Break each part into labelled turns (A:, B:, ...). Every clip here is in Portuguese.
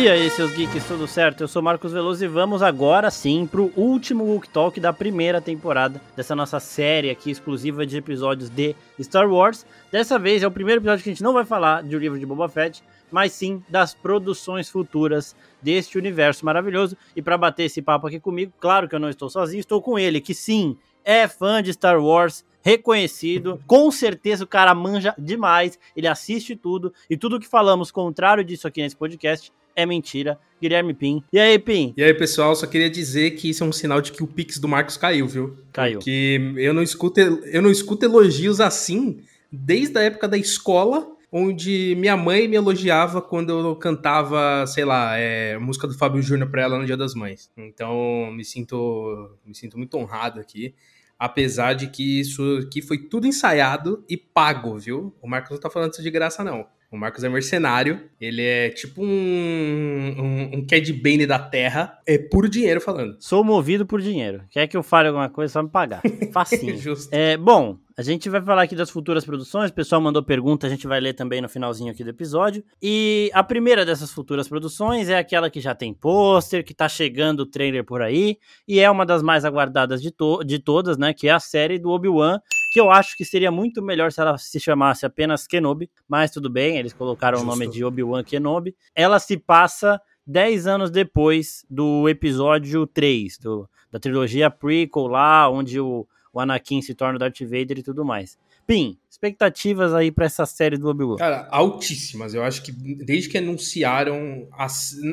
A: E aí, seus geeks, tudo certo? Eu sou Marcos Veloso e vamos agora sim pro último Wook Talk da primeira temporada dessa nossa série aqui exclusiva de episódios de Star Wars. Dessa vez é o primeiro episódio que a gente não vai falar de O Livro de Boba Fett, mas sim das produções futuras deste universo maravilhoso. E para bater esse papo aqui comigo, claro que eu não estou sozinho, estou com ele, que sim, é fã de Star Wars, reconhecido. Com certeza o cara manja demais, ele assiste tudo e tudo que falamos contrário disso aqui nesse podcast é mentira. Guilherme Pim. E aí, Pim?
B: E aí, pessoal, só queria dizer que isso é um sinal de que o Pix do Marcos caiu, viu?
A: Caiu.
B: Que eu não escuto, eu não escuto elogios assim desde a época da escola onde minha mãe me elogiava quando eu cantava, sei lá, é, música do Fábio Júnior pra ela no Dia das Mães. Então, me sinto, me sinto muito honrado aqui, apesar de que isso aqui foi tudo ensaiado e pago, viu? O Marcos não tá falando isso de graça, não. O Marcos é mercenário, ele é tipo um, um, um Cad Bane da Terra, é puro dinheiro falando.
A: Sou movido por dinheiro. Quer que eu fale alguma coisa, só me pagar. Facinho.
B: Justo.
A: É, bom, a gente vai falar aqui das futuras produções. O pessoal mandou pergunta, a gente vai ler também no finalzinho aqui do episódio. E a primeira dessas futuras produções é aquela que já tem pôster, que tá chegando o trailer por aí, e é uma das mais aguardadas de, to de todas, né? Que é a série do Obi-Wan, que eu acho que seria muito melhor se ela se chamasse apenas Kenobi, mas tudo bem, eles colocaram
B: Justo.
A: o nome de Obi-Wan Kenobi. Ela se passa 10 anos depois do episódio 3, do, da trilogia prequel lá, onde o, o Anakin se torna o Darth Vader e tudo mais. Pim, expectativas aí pra essa série do Obi-Wan?
B: Cara, altíssimas. Eu acho que desde que anunciaram a-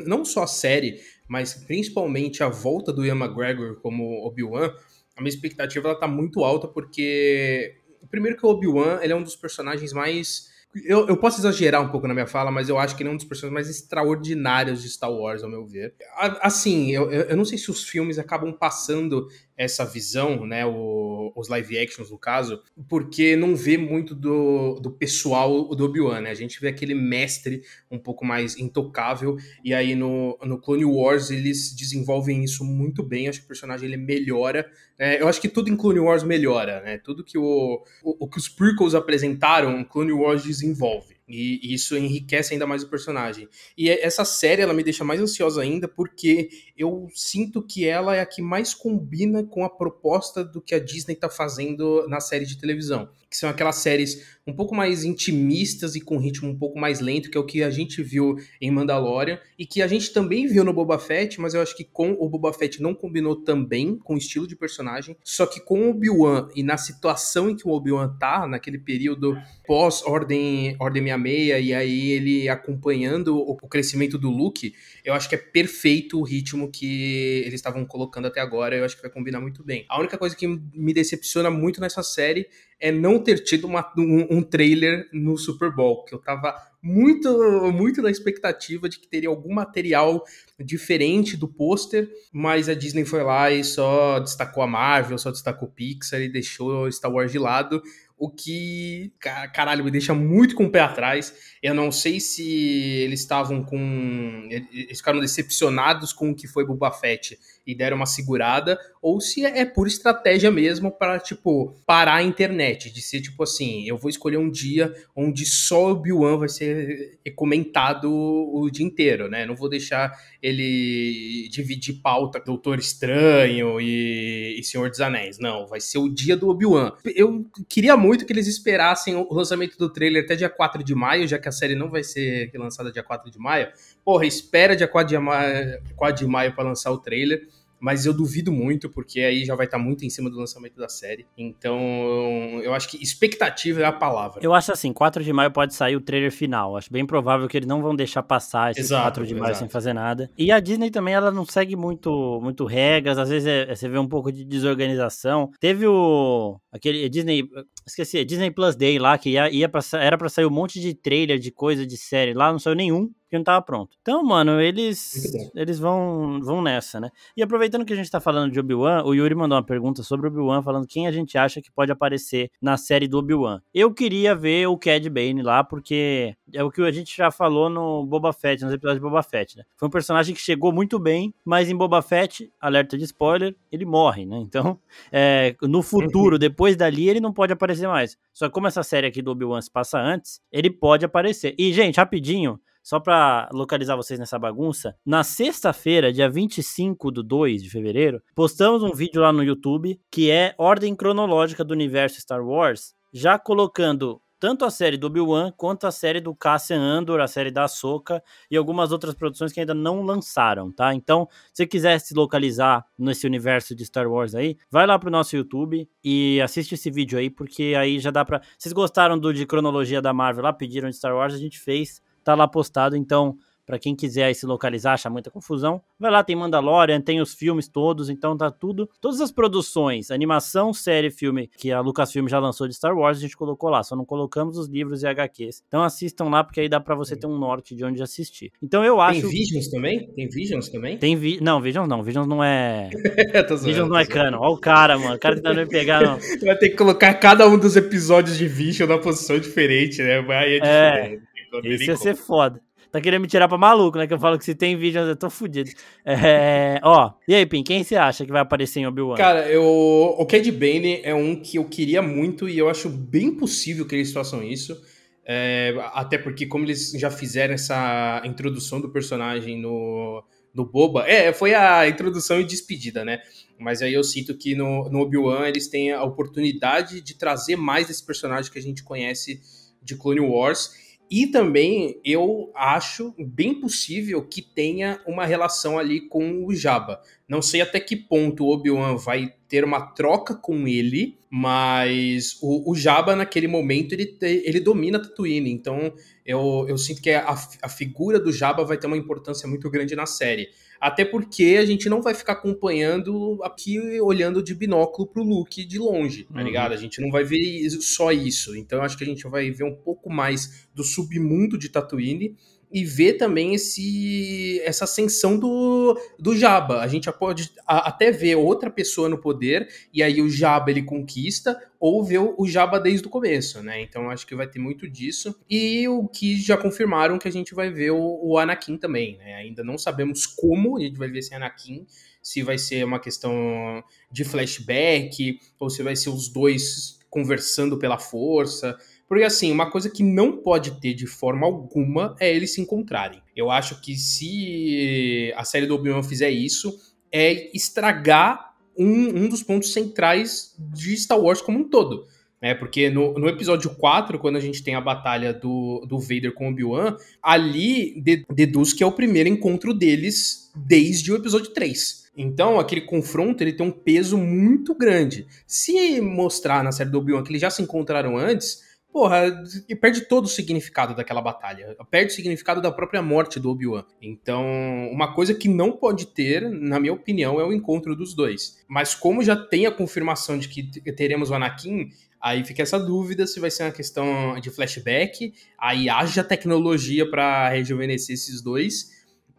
B: não só a série, mas principalmente a volta do Ian McGregor como Obi-Wan, a minha expectativa ela tá muito alta porque primeiro que o Obi-Wan, ele é um dos personagens mais eu, eu posso exagerar um pouco na minha fala, mas eu acho que ele é um dos personagens mais extraordinários de Star Wars, ao meu ver. Assim, eu eu não sei se os filmes acabam passando essa visão, né, o- os live actions no caso, porque não vê muito do, do pessoal do Obi-Wan, né? A gente vê aquele mestre um pouco mais intocável, e aí no, no Clone Wars eles desenvolvem isso muito bem, acho que o personagem ele melhora. né? eu acho que tudo em Clone Wars melhora, né? Tudo que o, o, o que os prequels apresentaram, Clone Wars desenvolve. E isso enriquece ainda mais o personagem. E é- essa série ela me deixa mais ansiosa ainda porque eu sinto que ela é a que mais combina com a proposta do que a Disney tá fazendo na série de televisão. Que são aquelas séries um pouco mais intimistas e com ritmo um pouco mais lento, que é o que a gente viu em Mandalorian e que a gente também viu no Boba Fett, mas eu acho que com o Boba Fett não combinou também com o estilo de personagem. Só que com o Obi-Wan e na situação em que o Obi-Wan tá, naquele período pós-Ordem Ordem 66, e aí ele acompanhando o, o crescimento do Luke, eu acho que é perfeito o ritmo que eles estavam colocando até agora, eu acho que vai combinar muito bem. A única coisa que me decepciona muito nessa série é não ter tido uma- um, um trailer no Super Bowl, que eu tava muito, muito na expectativa de que teria algum material diferente do pôster, mas a Disney foi lá e só destacou a Marvel, só destacou Pixar e deixou Star Wars de lado, o que, ca- caralho, me deixa muito com o pé atrás. Eu não sei se eles estavam com. Eles ficaram decepcionados com o que foi Boba Fett e deram uma segurada, ou se é pura estratégia mesmo para, tipo, parar a internet. De ser tipo assim: eu vou escolher um dia onde só Obi-Wan vai ser comentado o dia inteiro, né? Não vou deixar ele dividir pauta Doutor Estranho e, e Senhor dos Anéis. Não, vai ser o dia do Obi-Wan. Eu queria muito que eles esperassem o lançamento do trailer até dia 4 de maio, já que a série não vai ser lançada dia 4 de maio. Porra, espera dia 4 de maio, 4 de maio para lançar o trailer. Mas eu duvido muito, porque aí já vai estar muito em cima do lançamento da série. Então, eu acho que expectativa é a palavra.
A: Eu acho assim, 4 de maio pode sair o trailer final. Acho bem provável que eles não vão deixar passar esse
B: Exato,
A: 4 de maio
B: exato.
A: sem fazer nada. E a Disney também, ela não segue muito, muito regras. Às vezes é- você vê um pouco de desorganização. Teve o... aquele Disney... Esqueci, Disney Plus Day lá, que ia, ia pra, era pra sair um monte de trailer de coisa de série lá, não saiu nenhum, porque não tava pronto. Então, mano, eles
B: bom.
A: eles vão, vão nessa, né? E aproveitando que a gente tá falando de Obi-Wan, o Yuri mandou uma pergunta sobre Obi-Wan, falando quem a gente acha que pode aparecer na série do Obi-Wan. Eu queria ver o Cad Bane lá, porque é o que a gente já falou no Boba Fett, nos episódios de Boba Fett, né? Foi um personagem que chegou muito bem, mas em Boba Fett, alerta de spoiler, ele morre, né? Então, é, no futuro, depois dali, ele não pode aparecer mais. Só que como essa série aqui do Obi-Wan se passa antes, ele pode aparecer. E, gente, rapidinho, só para localizar vocês nessa bagunça, na sexta-feira, dia 25 do 2 de fevereiro, postamos um vídeo lá no YouTube que é ordem cronológica do universo Star Wars, já colocando tanto a série do Obi-Wan quanto a série do Cassian Andor, a série da Ahsoka e algumas outras produções que ainda não lançaram, tá? Então, se quiser se localizar nesse universo de Star Wars aí, vai lá pro nosso YouTube e assiste esse vídeo aí, porque aí já dá pra... Vocês gostaram do de cronologia da Marvel lá, pediram de Star Wars, a gente fez, tá lá postado, então para quem quiser se localizar, achar muita confusão, vai lá, tem Mandalorian, tem os filmes todos, então tá tudo. Todas as produções, animação, série, filme que a Lucasfilm já lançou de Star Wars, a gente colocou lá, só não colocamos os livros e HQs. Então assistam lá, porque aí dá para você ter um norte de onde assistir. Então eu acho.
B: Tem Visions também? Tem Visions também?
A: Tem vi... Não, Visions não. Visions não é. zoando, Visions não é canon. Olha o cara, mano. O cara tentando me pegar, não.
B: Vai ter que colocar cada um dos episódios de Vision na posição diferente, né? Aí
A: é, é... Isso ia ser foda. Tá querendo me tirar pra maluco, né? Que eu falo que se tem vídeo, eu tô fudido. É, ó, e aí, Pim, quem você acha que vai aparecer em Obi-Wan?
B: Cara, eu, o Cad Bane é um que eu queria muito e eu acho bem possível que eles façam isso. É, até porque, como eles já fizeram essa introdução do personagem no, no Boba, é, foi a introdução e despedida, né? Mas aí eu sinto que no, no Obi-Wan eles têm a oportunidade de trazer mais desse personagem que a gente conhece de Clone Wars. E também eu acho bem possível que tenha uma relação ali com o Jabba. Não sei até que ponto o Obi-Wan vai ter uma troca com ele, mas o, o Jabba naquele momento ele, ele domina Tatooine. Então eu, eu sinto que a, a figura do Jabba vai ter uma importância muito grande na série. Até porque a gente não vai ficar acompanhando aqui olhando de binóculo pro Luke de longe, tá uhum. ligado? A gente não vai ver só isso. Então eu acho que a gente vai ver um pouco mais do submundo de Tatooine e ver também esse, essa ascensão do, do Jabba. A gente pode até ver outra pessoa no poder, e aí o Jabba ele conquista, ou ver o Jabba desde o começo, né? Então acho que vai ter muito disso. E o que já confirmaram que a gente vai ver o, o Anakin também, né? Ainda não sabemos como a gente vai ver esse Anakin, se vai ser uma questão de flashback, ou se vai ser os dois conversando pela força. Porque, assim, uma coisa que não pode ter de forma alguma é eles se encontrarem. Eu acho que se a série do Obi-Wan fizer isso, é estragar um, um dos pontos centrais de Star Wars como um todo. É, porque no, no episódio 4, quando a gente tem a batalha do, do Vader com Obi-Wan, ali de, deduz que é o primeiro encontro deles desde o episódio 3. Então, aquele confronto ele tem um peso muito grande. Se mostrar na série do Obi-Wan que eles já se encontraram antes, porra, e perde todo o significado daquela batalha. Perde o significado da própria morte do Obi-Wan. Então, uma coisa que não pode ter, na minha opinião, é o encontro dos dois. Mas como já tem a confirmação de que teremos o Anakin, aí fica essa dúvida se vai ser uma questão de flashback, aí haja tecnologia para rejuvenescer esses dois.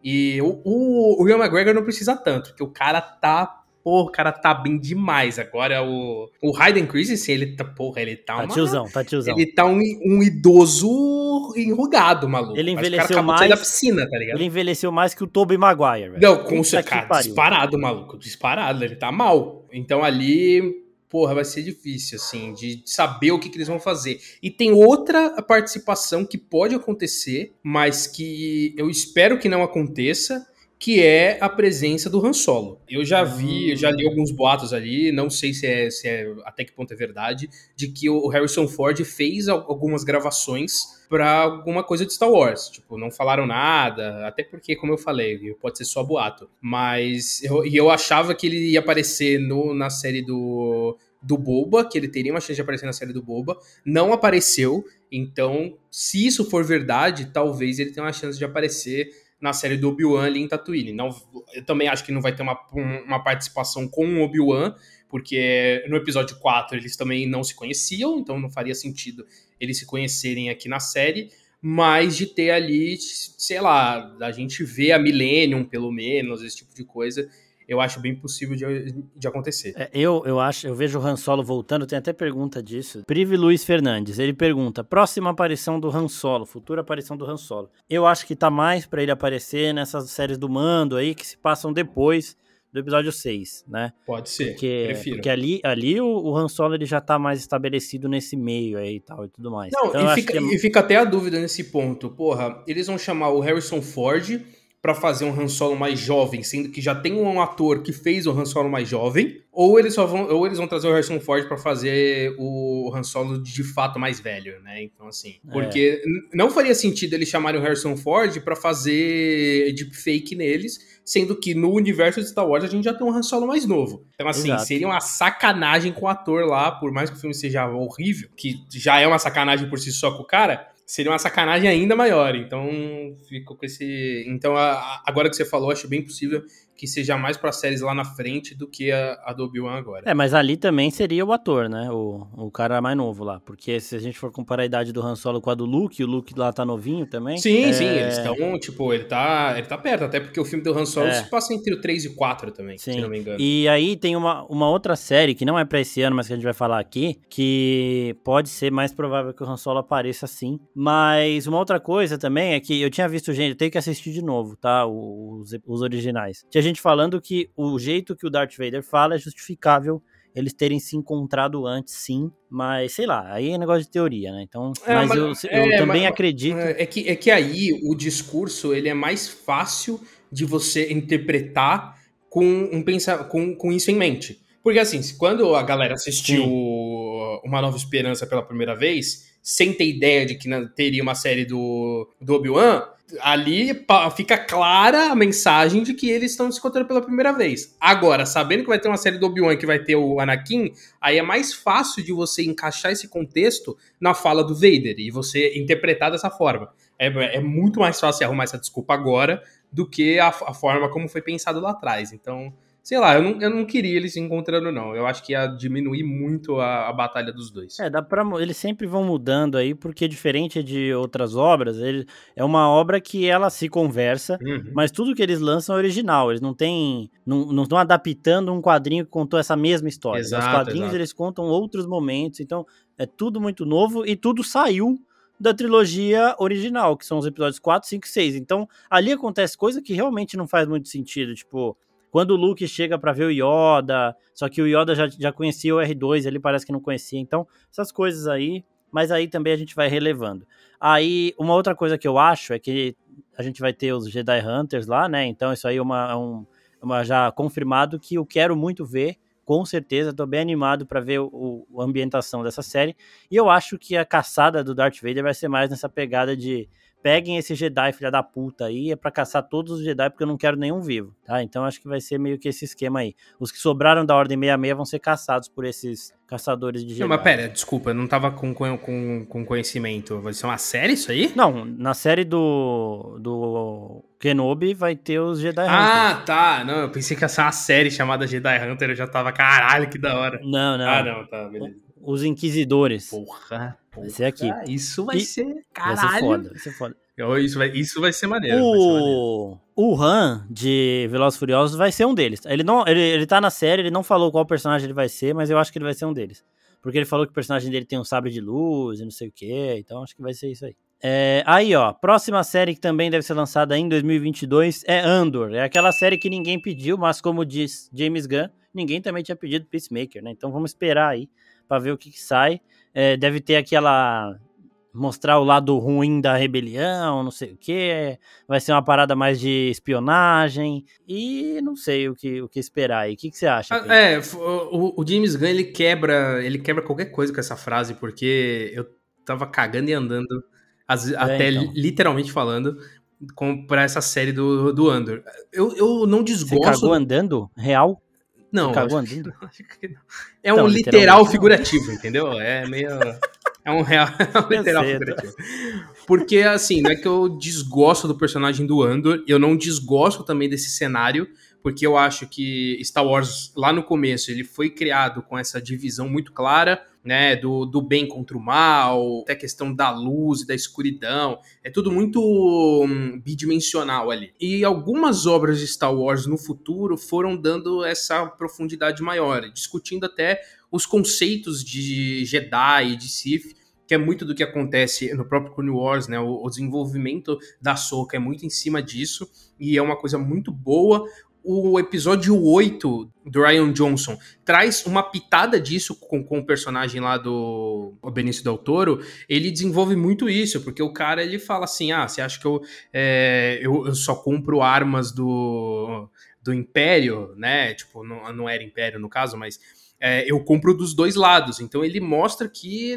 B: E o, o, o McGregor não precisa tanto, porque o cara tá Pô, o cara tá bem demais. Agora o, o Hayden Christensen, ele tá, porra, ele tá,
A: tá uma, tiozão, tá tiozão.
B: Ele tá um, um idoso enrugado, maluco.
A: Ele envelheceu mais.
B: da piscina, tá ligado?
A: Ele envelheceu mais que o Tobey Maguire,
B: velho. Não, com certeza, disparado, maluco, disparado, ele tá mal. Então ali, porra, vai ser difícil, assim, de saber o que, que, eles vão fazer. E tem outra participação que pode acontecer, mas que eu espero que não aconteça, que é a presença do Han Solo. Eu já vi, eu já li alguns boatos ali, não sei se é, se é até que ponto é verdade, de que o Harrison Ford fez algumas gravações para alguma coisa de Star Wars. Tipo, não falaram nada, até porque, como eu falei, pode ser só boato. Mas eu, e eu achava que ele ia aparecer no, na série do do Boba, que ele teria uma chance de aparecer na série do Boba, não apareceu. Então, se isso for verdade, talvez ele tenha uma chance de aparecer na série do Obi-Wan ali em Tatooine. Não, eu também acho que não vai ter uma, uma participação com o Obi-Wan, porque no episódio 4 eles também não se conheciam, então não faria sentido eles se conhecerem aqui na série, mas de ter ali, sei lá, a gente vê a Millennium, pelo menos, esse tipo de coisa, eu acho bem possível de, de acontecer.
A: É, eu, eu acho, eu vejo o Han Solo voltando, tem até pergunta disso. Prive Luiz Fernandes, ele pergunta: próxima aparição do Han Solo, futura aparição do Han Solo. Eu acho que tá mais para ele aparecer nessas séries do Mando aí que se passam depois do episódio 6, né?
B: Pode ser,
A: porque,
B: prefiro.
A: Porque ali, ali o, o Han Solo ele já tá mais estabelecido nesse meio aí e tal e tudo mais.
B: Não,
A: então,
B: e, fica,
A: é...
B: e fica até a dúvida nesse ponto. Porra, eles vão chamar o Harrison Ford para fazer um Han Solo mais jovem, sendo que já tem um ator que fez o Han Solo mais jovem, ou eles só vão, ou eles vão trazer o Harrison Ford para fazer o Han Solo de fato mais velho, né? Então assim,
A: É.
B: porque não faria sentido eles chamarem o Harrison Ford para fazer deepfake neles, sendo que no universo de Star Wars a gente já tem um Han Solo mais novo. Então assim,
A: Exato.
B: seria uma sacanagem com o ator lá, por mais que o filme seja horrível, que já é uma sacanagem por si só com o cara, seria uma sacanagem ainda maior. Então, fico com esse. Então, a- a- agora que você falou, acho bem possível que seja mais pra séries lá na frente do que a, a do Obi-Wan agora.
A: É, mas ali também seria o ator, né? O, o cara mais novo lá. Porque se a gente for comparar a idade do Han Solo com a do Luke, o Luke lá tá novinho também.
B: Sim,
A: é...
B: sim, eles estão, tipo, ele tá, ele tá perto, até porque o filme do Han Solo
A: É.
B: se passa entre o 3 e o 4 também, se
A: Sim.
B: não me engano.
A: E aí tem uma, uma outra série que não é pra esse ano, mas que a gente vai falar aqui, que pode ser mais provável que o Han Solo apareça sim. Mas uma outra coisa também é que eu tinha visto gente, eu tenho que assistir de novo, tá? Os, os originais. Tinha gente falando que o jeito que o Darth Vader fala é justificável eles terem se encontrado antes, sim. Mas sei lá, aí é negócio de teoria, né? Então,
B: É,
A: mas,
B: mas-
A: eu, eu
B: é,
A: também
B: mas-
A: acredito.
B: É que, é que aí o discurso ele é mais fácil de você interpretar com, um pensa com, com isso em mente. Porque assim, quando a galera assistiu Uma Nova Esperança pela primeira vez, sem ter ideia de que teria uma série do, do Obi-Wan, ali fica clara a mensagem de que eles estão se encontrando pela primeira vez. Agora, sabendo que vai ter uma série do Obi-Wan que vai ter o Anakin, aí é mais fácil de você encaixar esse contexto na fala do Vader e você interpretar dessa forma. É, é muito mais fácil arrumar essa desculpa agora do que a, a forma como foi pensado lá atrás. Então, sei lá, eu não, eu não queria eles se encontrando, não. Eu acho que ia diminuir muito a, a batalha dos dois.
A: É, dá pra, eles sempre vão mudando aí, porque diferente de outras obras, ele, é uma obra que ela se conversa,
B: Uhum.
A: mas tudo que eles lançam é original. Eles não têm. Não, não estão adaptando um quadrinho que contou essa mesma história. Os
B: Exato,
A: quadrinhos
B: exato.
A: eles contam outros momentos, então é tudo muito novo e tudo saiu da trilogia original, que são os episódios 4, 5 e 6. Então, ali acontece coisa que realmente não faz muito sentido, tipo, quando o Luke chega pra ver o Yoda, só que o Yoda já, já conhecia o R2, ele parece que não conhecia. Então, essas coisas aí, mas aí também a gente vai relevando. Aí, uma outra coisa que eu acho é que a gente vai ter os Jedi Hunters lá, né? Então, isso aí é uma, é um, uma já confirmado que eu quero muito ver, com certeza, tô bem animado para ver o, o- a ambientação dessa série. E eu acho que a caçada do Darth Vader vai ser mais nessa pegada de peguem esse Jedi, filha da puta aí, é pra caçar todos os Jedi, porque eu não quero nenhum vivo, tá? Então acho que vai ser meio que esse esquema aí. Os que sobraram da Ordem 66 vão ser caçados por esses caçadores de Jedi.
B: Não, mas pera, desculpa, eu não tava com, com, com, conhecimento. Vai ser uma série isso aí?
A: Não, na série do, do Kenobi vai ter os Jedi Hunters.
B: Ah, tá. Não, eu pensei que ia ser uma série chamada Jedi Hunter. Eu já tava, caralho, que da hora.
A: Não, não.
B: Ah, não, tá, beleza.
A: Os Inquisidores.
B: Porra,
A: Vai ser aqui.
B: Isso vai
A: E-
B: ser,
A: Vai ser
B: caralho.
A: foda, vai ser foda.
B: Isso vai, isso vai ser maneiro.
A: O, o Han de Velozes Furiosos vai ser um deles. Ele, não, ele, ele tá na série, ele não falou qual personagem ele vai ser, mas eu acho que ele vai ser um deles. Porque ele falou que o personagem dele tem um sabre de luz e não sei o que, então acho que vai ser isso aí. É, aí, ó, próxima série que também deve ser lançada em 2022 é Andor. É aquela série que ninguém pediu, mas como diz James Gunn, ninguém também tinha pedido Peacemaker, né? Então vamos esperar aí pra ver o que, que sai. É, deve ter aquela. mostrar o lado ruim da rebelião, não sei o que. Vai ser uma parada mais de espionagem. E não sei o que, o que esperar aí. O que, que você acha?
B: Ah? É, o, o James Gunn ele quebra, ele quebra qualquer coisa com essa frase, porque eu tava cagando e andando, as- até
A: então.
B: li- literalmente falando, com, pra essa série do, do Andor. Eu, eu não
A: Você
B: desgosto.
A: cagou andro? Real?
B: Não,
A: cagou
B: é
A: Então,
B: um
A: literalmente
B: literal figurativo, entendeu? É meio. É um real é um literal figurativo. Porque, assim, não é que eu desgosto do personagem do Andor, eu não desgosto também desse cenário, porque eu acho que Star Wars, lá no começo, ele foi criado com essa divisão muito clara, né, do, do bem contra o mal, até a questão da luz e da escuridão, é tudo muito hum, bidimensional ali. E algumas obras de Star Wars no futuro foram dando essa profundidade maior, discutindo até os conceitos de Jedi e de Sith, que é muito do que acontece no próprio Clone Wars, né? O, o desenvolvimento da Soca é muito em cima disso, e é uma coisa muito boa. o episódio 8 do Ryan Johnson traz uma pitada disso com, com o personagem lá do Benício Del Toro, ele desenvolve muito isso, porque o cara ele fala assim: ah, você acha que eu, é, eu, eu, só compro armas do, do Império, né? Tipo, não, não era Império no caso, mas. É, eu compro dos dois lados. Então ele mostra que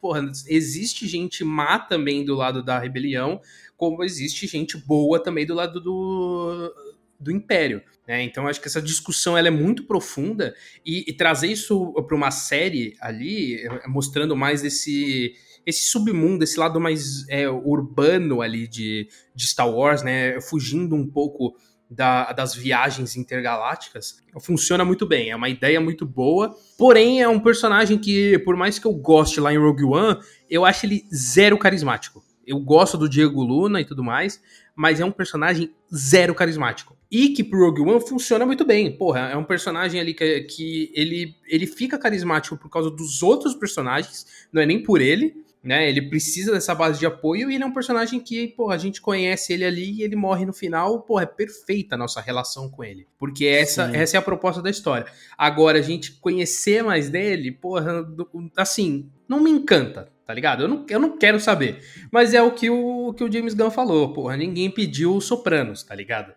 B: porra, existe gente má também do lado da rebelião, como existe gente boa também do lado do, do Império. Né? Então acho que essa discussão ela é muito profunda e, e trazer isso para uma série ali, é, mostrando mais esse esse submundo, esse lado mais é, urbano ali de, de Star Wars, né? Fugindo um pouco da, das viagens intergalácticas, funciona muito bem. É uma ideia muito boa. Porém, é um personagem que, por mais que eu goste lá em Rogue One, eu acho ele zero carismático. Eu gosto do Diego Luna e tudo mais, mas é um personagem zero carismático. E que pro Rogue One funciona muito bem. Porra, é um personagem ali que, que ele, ele fica carismático por causa dos outros personagens, não é nem por ele, né? Ele precisa dessa base de apoio e ele é um personagem que, porra, a gente conhece ele ali e ele morre no final, porra, é perfeita a nossa relação com ele. Porque essa, essa é a proposta da história. Agora, a gente conhecer mais dele, porra, assim, não me encanta, tá ligado? Eu não, eu não quero saber. Mas é o que o, que o James Gunn falou, porra. Ninguém pediu Sopranos, tá ligado?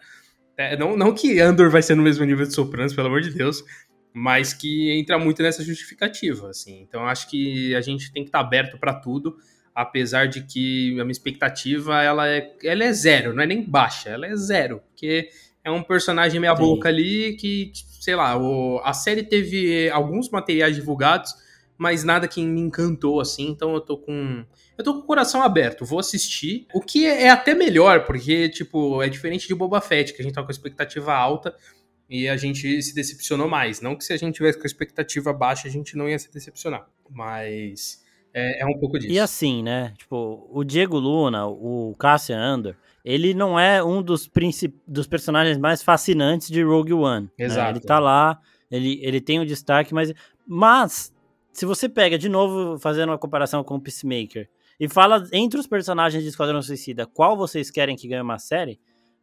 B: É, não, não que Andor vai ser no mesmo nível de Sopranos, pelo amor de Deus, mas que entra muito nessa justificativa, assim. Então acho que a gente tem que estar tá aberto para tudo, apesar de que a minha expectativa ela é, ela é zero, não é nem baixa, ela é zero, porque é um personagem meia boca ali que, sei lá, o, a série teve alguns materiais divulgados mas nada que me encantou assim, então eu tô com eu tô com o coração aberto, vou assistir. O que é até melhor, porque tipo, é diferente de Boba Fett, que a gente tá com a expectativa alta e a gente se decepcionou mais. Não que se a gente tivesse com a expectativa baixa, a gente não ia se decepcionar, mas é, é um pouco disso.
A: E assim, né? Tipo, o Diego Luna, o Cassian Andor, ele não é um dos, dos personagens mais fascinantes de Rogue One. Exato. Né? Ele tá lá, ele, ele tem o um destaque, mas, mas se você pega, de novo, fazendo uma comparação com o Peacemaker, e fala entre os personagens de Esquadrão Suicida qual vocês querem que ganhe uma série,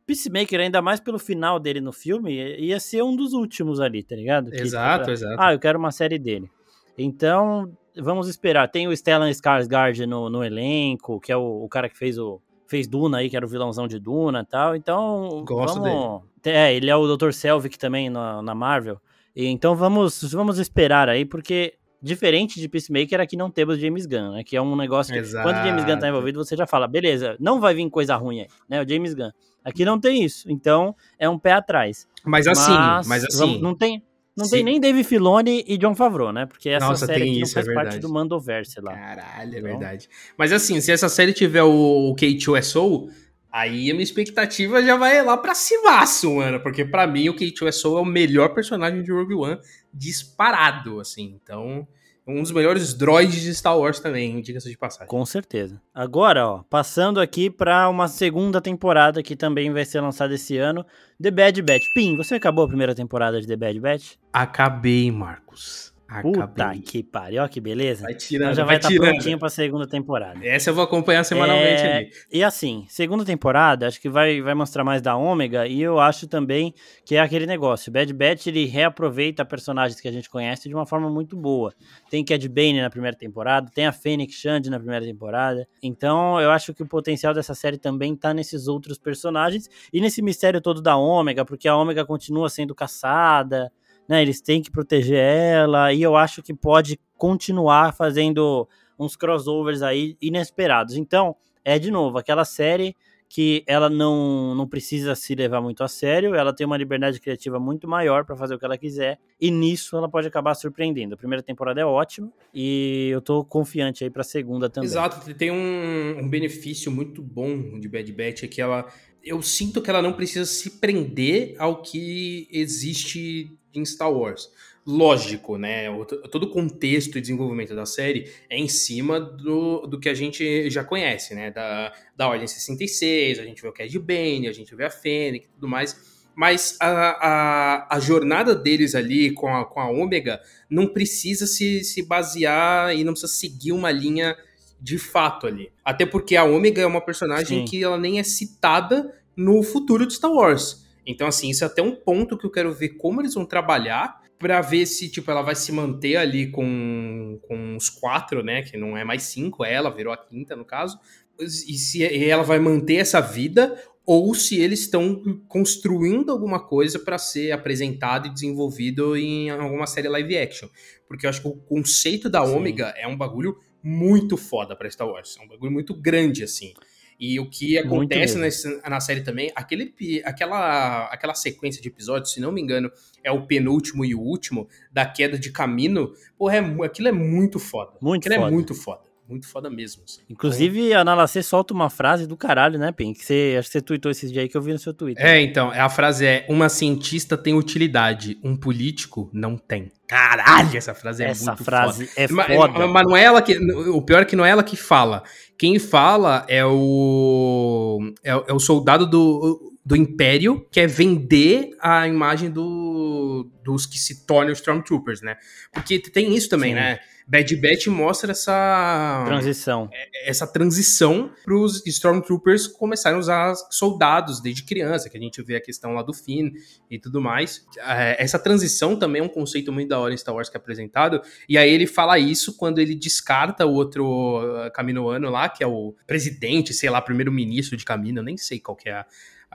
A: Peacemaker, ainda mais pelo final dele no filme, ia ser um dos últimos ali, tá ligado?
B: Exato, que, exato.
A: Ah, eu quero uma série dele. Então, vamos esperar. Tem o Stellan Skarsgård no, no elenco, que é o, o, cara que fez o fez Duna aí, que era o vilãozão de Duna e tal. Então,
B: Gosto
A: vamos... dele. É, ele é o Dr. Selvig também na, na Marvel. E, então vamos, vamos esperar aí, porque Diferente de Peacemaker, aqui não temos James Gunn, né? Que é um negócio que, Exato. quando o James Gunn tá envolvido, você já fala, beleza, não vai vir coisa ruim aí, né? O James Gunn. Aqui não tem isso, então é um pé atrás.
B: Mas assim, mas, mas assim...
A: Não tem... Não Sim. tem nem Dave Filoni e John Favreau, né? Porque essa Nossa, série aqui isso, não faz é parte do Mandoverse lá.
B: Caralho, é então... verdade. Mas assim, se essa série tiver o K2SO, aí a minha expectativa já vai lá pra cimaço, mano. Porque para mim o K2SO é o melhor personagem de Rogue One disparado, assim. Então, um dos melhores droids de Star Wars também, diga-se de passagem.
A: Com certeza. Agora, ó, passando aqui para uma segunda temporada que também vai ser lançada esse ano, The Bad Batch. Pim, você acabou a primeira temporada de The Bad Batch?
B: Acabei, Marcos.
A: Puta que pariu, ó que beleza.
B: Vai tirando,
A: então já
B: vai
A: estar tá prontinho pra segunda temporada.
B: Essa eu vou acompanhar semanalmente é... ali.
A: E assim, segunda temporada, acho que vai, vai mostrar mais da Ômega, e eu acho também que é aquele negócio. Bad Batch, ele reaproveita personagens que a gente conhece de uma forma muito boa. Tem Cad Bane na primeira temporada, tem a Fênix Shand na primeira temporada. Então, eu acho que o potencial dessa série também tá nesses outros personagens, e nesse mistério todo da Ômega, porque a Ômega continua sendo caçada, né? Eles têm que proteger ela e eu acho que pode continuar fazendo uns crossovers aí inesperados. Então, é de novo aquela série que ela não, não precisa se levar muito a sério, ela tem uma liberdade criativa muito maior para fazer o que ela quiser, e nisso ela pode acabar surpreendendo. A primeira temporada é ótima e eu tô confiante aí para a segunda também.
B: Exato, tem um, um benefício muito bom de Bad Batch é que ela eu sinto que ela não precisa se prender ao que existe em Star Wars. Lógico, né? todo o contexto e desenvolvimento da série é em cima do, do que a gente já conhece, né? Da, da Ordem 66, a gente vê o Cad Bane, a gente vê a Fennec e tudo mais. Mas a, a, a, jornada deles ali com a, com a Ômega não precisa se, se basear e não precisa seguir uma linha de fato ali. Até porque a Ômega é uma personagem Sim. que ela nem é citada no futuro de Star Wars. Então, assim, isso é até um ponto que eu quero ver como eles vão trabalhar para ver se, tipo, ela vai se manter ali com, com os quatro, né? Que não é mais cinco, é ela virou a quinta, no caso. E se ela vai manter essa vida ou se eles estão construindo alguma coisa para ser apresentado e desenvolvido em alguma série live action. Porque eu acho que o conceito da Ômega é um bagulho muito foda para Star Wars. É um bagulho muito grande, assim. E o que acontece nesse, na série também, aquele, aquela, aquela sequência de episódios, se não me engano, é o penúltimo e o último, da queda de caminho, porra, é, aquilo é muito foda.
A: Muito
B: aquilo é
A: foda.
B: é muito foda muito foda mesmo. Assim.
A: Inclusive, a Nalacê solta uma frase do caralho, né, Pen? Que você, acho que você tweetou esses dias aí que eu vi no seu Twitter.
B: É, então, a frase é: Uma cientista tem utilidade, um político não tem. Caralho, essa frase é
A: essa
B: muito
A: frase
B: foda.
A: é
B: foda. Mas, mas, não é ela que. O pior é que não é ela que fala. Quem fala é o. É, é o soldado do do Império, que é vender a imagem do, dos que se tornam Stormtroopers, né? Porque tem isso também, Sim. né? Bad Batch mostra essa
A: transição,
B: é, essa transição para os Stormtroopers começarem a usar soldados desde criança, que a gente vê a questão lá do Finn e tudo mais. É, essa transição também é um conceito muito da hora em Star Wars que é apresentado. E aí ele fala isso quando ele descarta o outro uh, Caminoano lá, que é o presidente, sei lá, primeiro-ministro de Camino, nem sei qual que é a,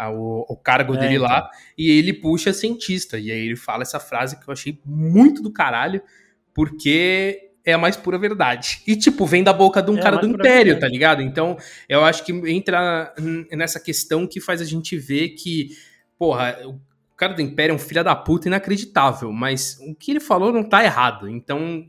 B: o, cargo é, dele então. lá, e ele puxa cientista. E aí ele fala essa frase que eu achei muito do caralho, porque é a mais pura verdade. E, tipo, vem da boca de um é cara do Império, tá ligado? Então, eu acho que entra nessa questão que faz a gente ver que, porra, cara do Império é um filho da puta inacreditável, mas o que ele falou não tá errado. Então,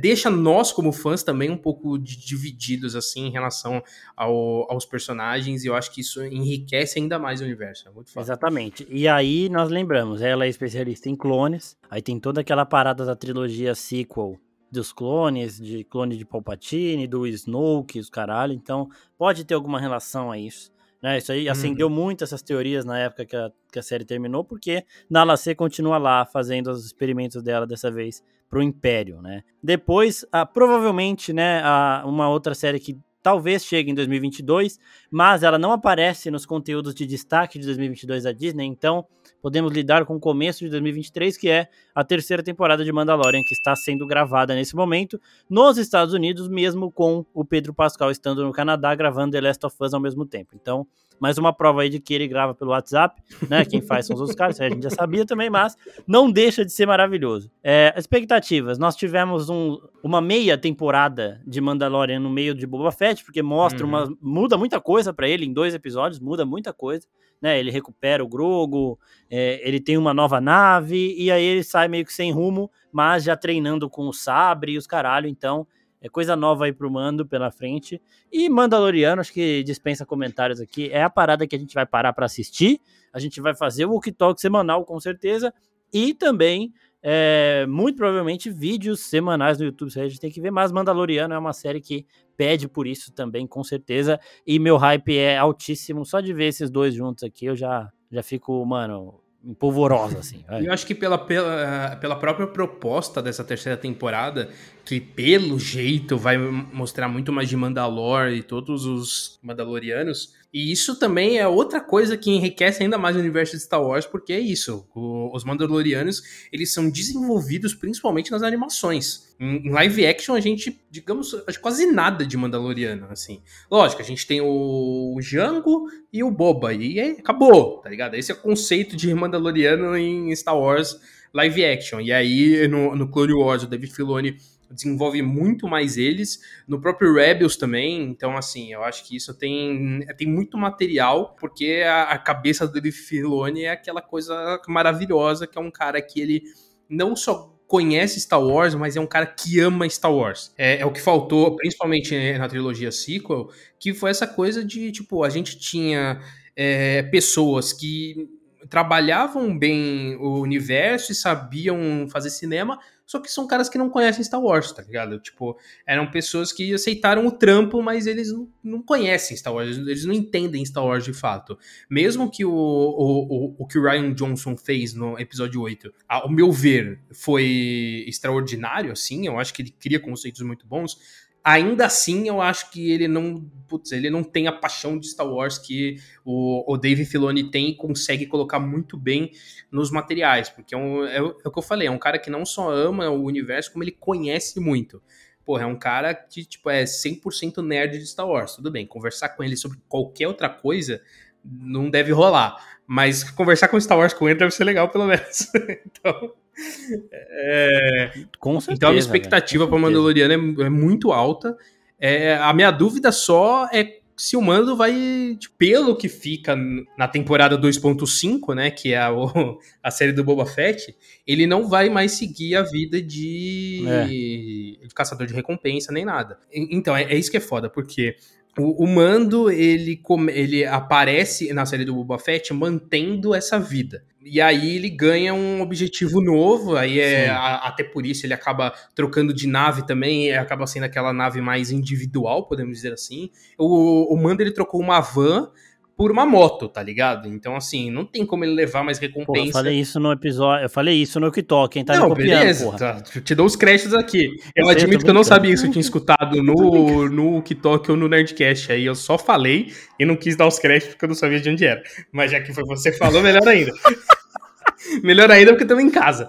B: deixa nós, como fãs, também um pouco divididos, assim, em relação ao, aos personagens, e eu acho que isso enriquece ainda mais o universo. É.
A: Exatamente. E aí, nós lembramos, ela é especialista em clones, aí tem toda aquela parada da trilogia sequel dos clones, de clone de Palpatine, do Snoke, os caralho. Então, pode ter alguma relação a isso. Né? Isso aí acendeu uhum. muito essas teorias na época que a, que a série terminou, porque Nala C continua lá fazendo os experimentos dela dessa vez pro Império, né? Depois, ah, provavelmente, né, a, uma outra série que talvez chegue em 2022, mas ela não aparece nos conteúdos de destaque de 2022 da Disney, então podemos lidar com o começo de 2023, que é a terceira temporada de Mandalorian, que está sendo gravada nesse momento nos Estados Unidos, mesmo com o Pedro Pascal estando no Canadá gravando The Last of Us ao mesmo tempo. Então, mais uma prova aí de que ele grava pelo WhatsApp, né? Quem faz são os outros caras, a gente já sabia também, mas não deixa de ser maravilhoso. É, expectativas, nós tivemos um, uma meia temporada de Mandalorian no meio de Boba Fett, porque mostra uhum. uma. muda muita coisa para ele em dois episódios, muda muita coisa. Né, ele recupera o Grogo, é, ele tem uma nova nave, e aí ele sai meio que sem rumo, mas já treinando com o sabre e os caralho, então é coisa nova aí pro Mando pela frente. E Mandaloriano, acho que dispensa comentários aqui. É a parada que a gente vai parar para assistir. A gente vai fazer o Walk Talk semanal, com certeza. E também, é, muito provavelmente, vídeos semanais no YouTube. A gente tem que ver. Mas Mandaloriano é uma série que pede por isso também, com certeza. E meu hype é altíssimo. Só de ver esses dois juntos aqui, eu já, já fico, mano, empolvorosa, assim.
B: Vai. Eu acho que pela, pela, pela própria proposta dessa terceira temporada, que pelo jeito vai mostrar muito mais de Mandalor e todos os Mandalorianos, e isso também é outra coisa que enriquece ainda mais o universo de Star Wars, porque é isso. O, os Mandalorianos, eles são desenvolvidos principalmente nas animações. Em, em, live action, a gente, digamos, quase nada de Mandaloriano, assim. Lógico, a gente tem o, o Jango e o Boba, e acabou, tá ligado? Esse é o conceito de Mandaloriano em Star Wars live action. E aí, no, no Clone Wars, o David Filoni desenvolve muito mais eles, no próprio Rebels também, então assim, eu acho que isso tem, tem muito material, porque a, a cabeça do Dave Filoni é aquela coisa maravilhosa, que é um cara que ele não só conhece Star Wars, mas é um cara que ama Star Wars. É, é, o que faltou, principalmente na trilogia sequel, que foi essa coisa de, tipo, a gente tinha é, pessoas que trabalhavam bem o universo e sabiam fazer cinema, só que são caras que não conhecem Star Wars, tá ligado? Tipo, eram pessoas que aceitaram o trampo, mas eles não, não conhecem Star Wars, eles não entendem Star Wars de fato. Mesmo que o, o, o, o que o Ryan Johnson fez no episódio 8, ao meu ver, foi extraordinário, assim, eu acho que ele cria conceitos muito bons. Ainda assim eu acho que ele não, putz, ele não tem a paixão de Star Wars que o, o Dave Filoni tem e consegue colocar muito bem nos materiais, porque é, um, é, é, o que eu falei, é um cara que não só ama o universo, como ele conhece muito. Porra, é um cara que, tipo, é 100% nerd de Star Wars, tudo bem, conversar com ele sobre qualquer outra coisa não deve rolar, mas conversar com Star Wars com ele deve ser legal, pelo menos. então... É... Com certeza, então a minha expectativa para Mandaloriano é, é, muito alta. É, a minha dúvida só é se o Mando vai, tipo, pelo que fica na temporada 2.5, né, que é a, a série do Boba Fett, ele não vai mais seguir a vida de, é. de caçador de recompensa nem nada. Então, é, é isso que é foda, porque o, o, Mando, ele, ele aparece na série do Boba Fett mantendo essa vida. E aí ele ganha um objetivo novo, aí é a, até por isso ele acaba trocando de nave também, acaba sendo aquela nave mais individual, podemos dizer assim. O, o Mando ele trocou uma van por uma moto, tá ligado? Então, assim, não tem como ele levar mais recompensa. Eu
A: falei isso no episódio, eu falei isso no TikTok, quem tá não, copiando, beleza. Tá,
B: te dou os créditos aqui. Eu, eu admito sei, que eu não sabia isso, eu tinha escutado no, no TikTok ou no Nerdcast, aí eu só falei e não quis dar os créditos porque eu não sabia de onde era. Mas já que foi você que falou, melhor ainda. melhor ainda porque estamos em casa.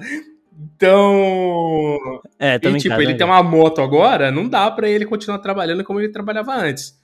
B: Então. É, e, tipo, casa, ele né? tem uma moto agora, não dá para ele continuar trabalhando como ele trabalhava antes.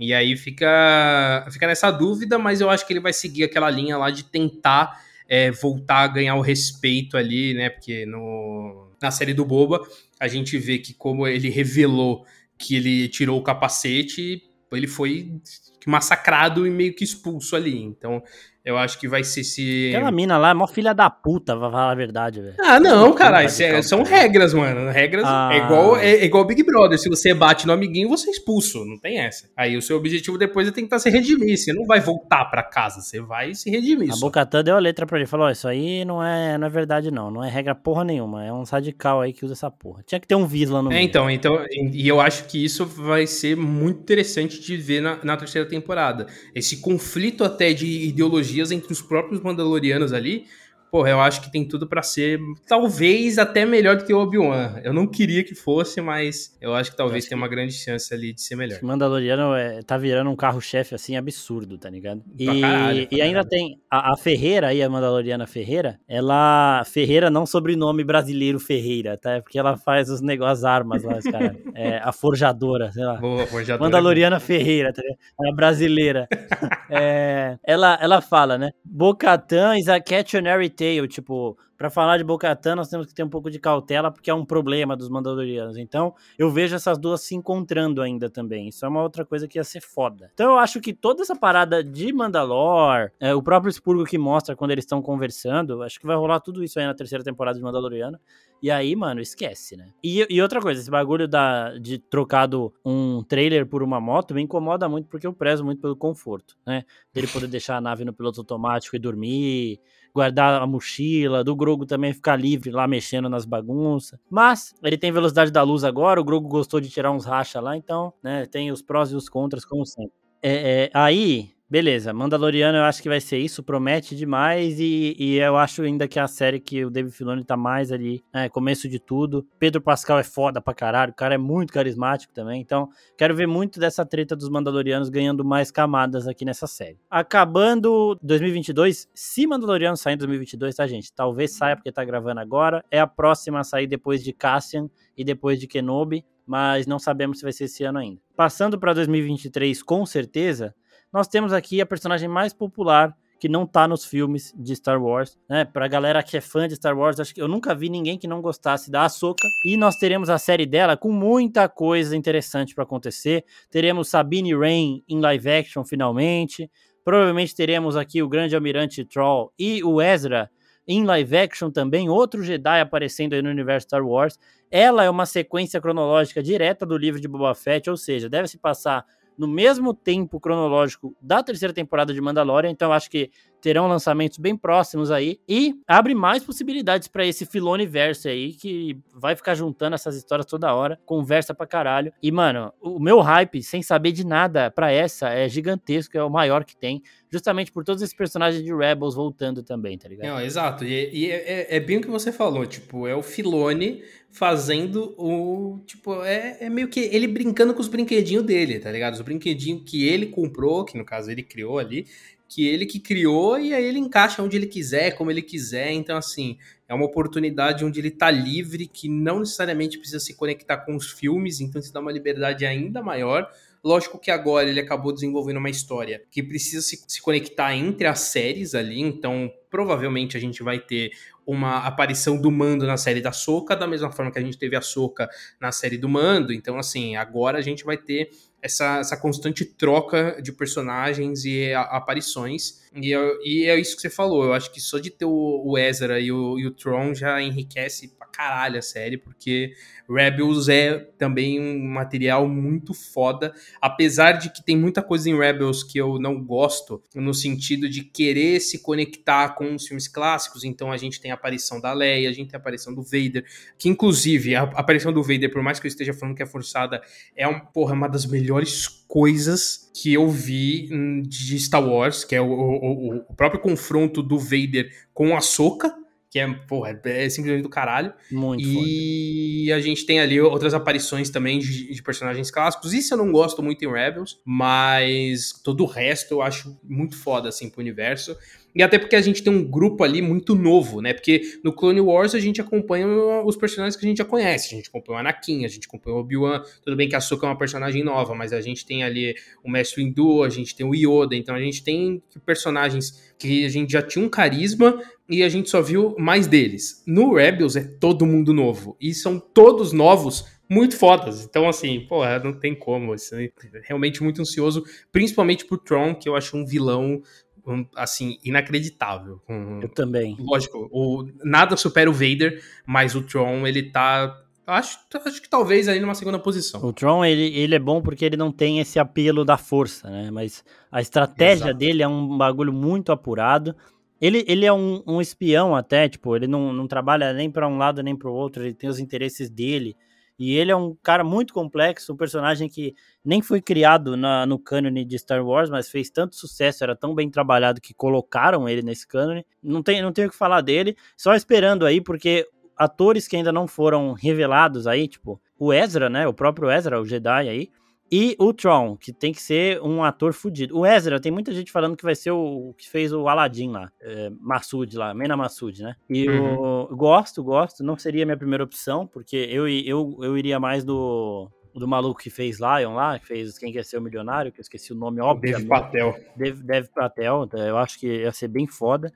B: E aí fica, fica nessa dúvida, mas eu acho que ele vai seguir aquela linha lá de tentar é, voltar a ganhar o respeito ali, né? Porque no, na série do Boba, a gente vê que como ele revelou que ele tirou o capacete, ele foi massacrado e meio que expulso ali. Então, eu acho que vai ser se.
A: Aquela mina lá é mó filha da puta, pra falar a verdade, velho.
B: Ah, não, caralho. É, são regras, mano. Regras ah. é, igual, é, é, igual Big Brother. Se você bate no amiguinho, você é expulso. Não tem essa. Aí o seu objetivo depois é tentar se redimir. Você não vai voltar pra casa, você vai se redimir.
A: A Bocatã deu a letra pra ele. Falou: oh, Isso aí não é, não é verdade, não. Não é regra porra nenhuma. É um radical aí que usa essa porra. Tinha que ter um vis lá no
B: é, meio. Então, então, e eu acho que isso vai ser muito interessante de ver na, na terceira temporada. Esse conflito até de ideologias entre os próprios Mandalorianos ali, porra, eu acho que tem tudo para ser talvez até melhor do que o Obi-Wan. Eu não queria que fosse, mas eu acho que talvez tenha uma grande chance ali de ser melhor.
A: Mandaloriano é, tá virando um carro-chefe assim absurdo, tá ligado? E, caralho, e ainda tem a, a, Ferreira aí, a Mandaloriana Ferreira, ela Ferreira não sobrenome brasileiro Ferreira, tá? É porque ela faz os negócios, as armas lá, cara. É a forjadora, sei lá. Boa, forjadora. Mandaloriana Ferreira, tá ligado? É brasileira. é, ela, ela fala, né? Bocatan is a cautionary tale, tipo, para falar de Bocatan nós temos que ter um pouco de cautela porque é um problema dos Mandalorianos. Então, eu vejo essas duas se encontrando ainda também. Isso é uma outra coisa que ia ser foda. Então, eu acho que toda essa parada de Mandalor, é, o próprio Spurgo que mostra quando eles estão conversando, acho que vai rolar tudo isso aí na terceira temporada de Mandaloriano. E aí, mano, esquece, né? E, e, outra coisa, esse bagulho da, de trocado um trailer por uma moto me incomoda muito porque eu prezo muito pelo conforto, né? Dele poder deixar a nave no piloto automático e dormir, guardar a mochila, do Grogo também ficar livre lá mexendo nas bagunças. Mas ele tem velocidade da luz agora, o Grogo gostou de tirar uns racha lá, então, né, tem os prós e os contras como sempre. É, é, aí, Beleza, Mandaloriano eu acho que vai ser isso, promete demais e, e eu acho ainda que é a série que o David Filoni tá mais ali, né, começo de tudo. Pedro Pascal é foda pra caralho, o cara é muito carismático também, então quero ver muito dessa treta dos Mandalorianos ganhando mais camadas aqui nessa série. Acabando 2022, se Mandaloriano sair em 2022, tá gente? Talvez saia porque tá gravando agora, é a próxima a sair depois de Cassian e depois de Kenobi, mas não sabemos se vai ser esse ano ainda. Passando para 2023, com certeza, nós temos aqui a personagem mais popular que não tá nos filmes de Star Wars, né? Pra galera que é fã de Star Wars, acho que eu nunca vi ninguém que não gostasse da Ahsoka. E nós teremos a série dela com muita coisa interessante para acontecer. Teremos Sabine Wren em live action finalmente. Provavelmente teremos aqui o Grande Almirante Troll e o Ezra em live action também, outro Jedi aparecendo aí no universo Star Wars. Ela é uma sequência cronológica direta do livro de Boba Fett, ou seja, deve se passar no mesmo tempo cronológico da terceira temporada de Mandalorian, então acho que terão lançamentos bem próximos aí e abre mais possibilidades para esse Filone verso aí que vai ficar juntando essas histórias toda hora, conversa pra caralho. E mano, o meu hype sem saber de nada para essa é gigantesco, é o maior que tem, justamente por todos esses personagens de Rebels voltando também, tá ligado?
B: Exato. E, e é, é, é, bem o que você falou, tipo, é o Filone fazendo o. Tipo, é, é meio que ele brincando com os brinquedinhos dele, tá ligado? Os brinquedinhos que ele comprou, que no caso ele criou ali, que ele que criou e aí ele encaixa onde ele quiser, como ele quiser. Então, assim, é uma oportunidade onde ele tá livre, que não necessariamente precisa se conectar com os filmes, então se dá uma liberdade ainda maior. Lógico que agora ele acabou desenvolvendo uma história que precisa se, se conectar entre as séries ali, então provavelmente a gente vai ter uma aparição do Mando na série da Soca, da mesma forma que a gente teve a Soca na série do Mando. Então, assim, agora a gente vai ter essa, essa constante troca de personagens e a, aparições. E, e, é isso que você falou. Eu acho que só de ter o, o Ezra e o, e o Tron já enriquece pra caralho a série, porque Rebels é também um material muito foda, apesar de que tem muita coisa em Rebels que eu não gosto, no sentido de querer se conectar com os filmes clássicos, então a gente tem a aparição da Leia, a gente tem a aparição do Vader, que inclusive a aparição do Vader, por mais que eu esteja falando que é forçada, é um, porra, uma das melhores coisas que eu vi de Star Wars, que é o, o, o próprio confronto do Vader com a Soca, que é, porra, é simplesmente do caralho.
A: Muito
B: E foda. a gente tem ali outras aparições também de, de, personagens clássicos. Isso eu não gosto muito em Rebels, mas todo o resto eu acho muito foda, assim, pro universo. E até porque a gente tem um grupo ali muito novo, né? Porque no Clone Wars a gente acompanha os personagens que a gente já conhece. A gente acompanha o Anakin, a gente acompanha o Obi-Wan. Tudo bem que a Soka é uma personagem nova, mas a gente tem ali o Mestre Windu, a gente tem o Yoda. Então a gente tem personagens que a gente já tinha um carisma e a gente só viu mais deles. No Rebels é todo mundo novo. E são todos novos muito fodas. Então, assim, pô, não tem como. Assim, realmente muito ansioso, principalmente pro Tron, que eu acho um vilão assim, inacreditável.
A: Eu também.
B: Lógico, o, nada supera o Vader, mas o Tron, ele tá. Acho, acho que talvez aí numa segunda posição.
A: O Tron, ele, ele é bom porque ele não tem esse apelo da força, né? Mas a estratégia Exato. dele é um bagulho muito apurado. Ele, ele é um, um espião até, tipo, ele não, não trabalha nem para um lado nem para o outro, ele tem os interesses dele. E ele é um cara muito complexo, um personagem que nem foi criado na, no cânone de Star Wars, mas fez tanto sucesso, era tão bem trabalhado que colocaram ele nesse cânone. Não, tem, não tenho o que falar dele, só esperando aí, porque atores que ainda não foram revelados aí, tipo, o Ezra, né? O próprio Ezra, o Jedi aí, e o Tron, que tem que ser um ator fudido. O Ezra, tem muita gente falando que vai ser o, o que fez o Aladdin lá, é, Massoud lá, Mena Massoud, né? E uhum. eu gosto, gosto, não seria a minha primeira opção, porque eu, eu, eu iria mais do, do maluco que fez Lion lá, que fez Quem Quer Ser o Milionário, que eu esqueci o nome, óbvio.
B: Dave Patel.
A: Dave Patel, eu acho que ia ser bem foda.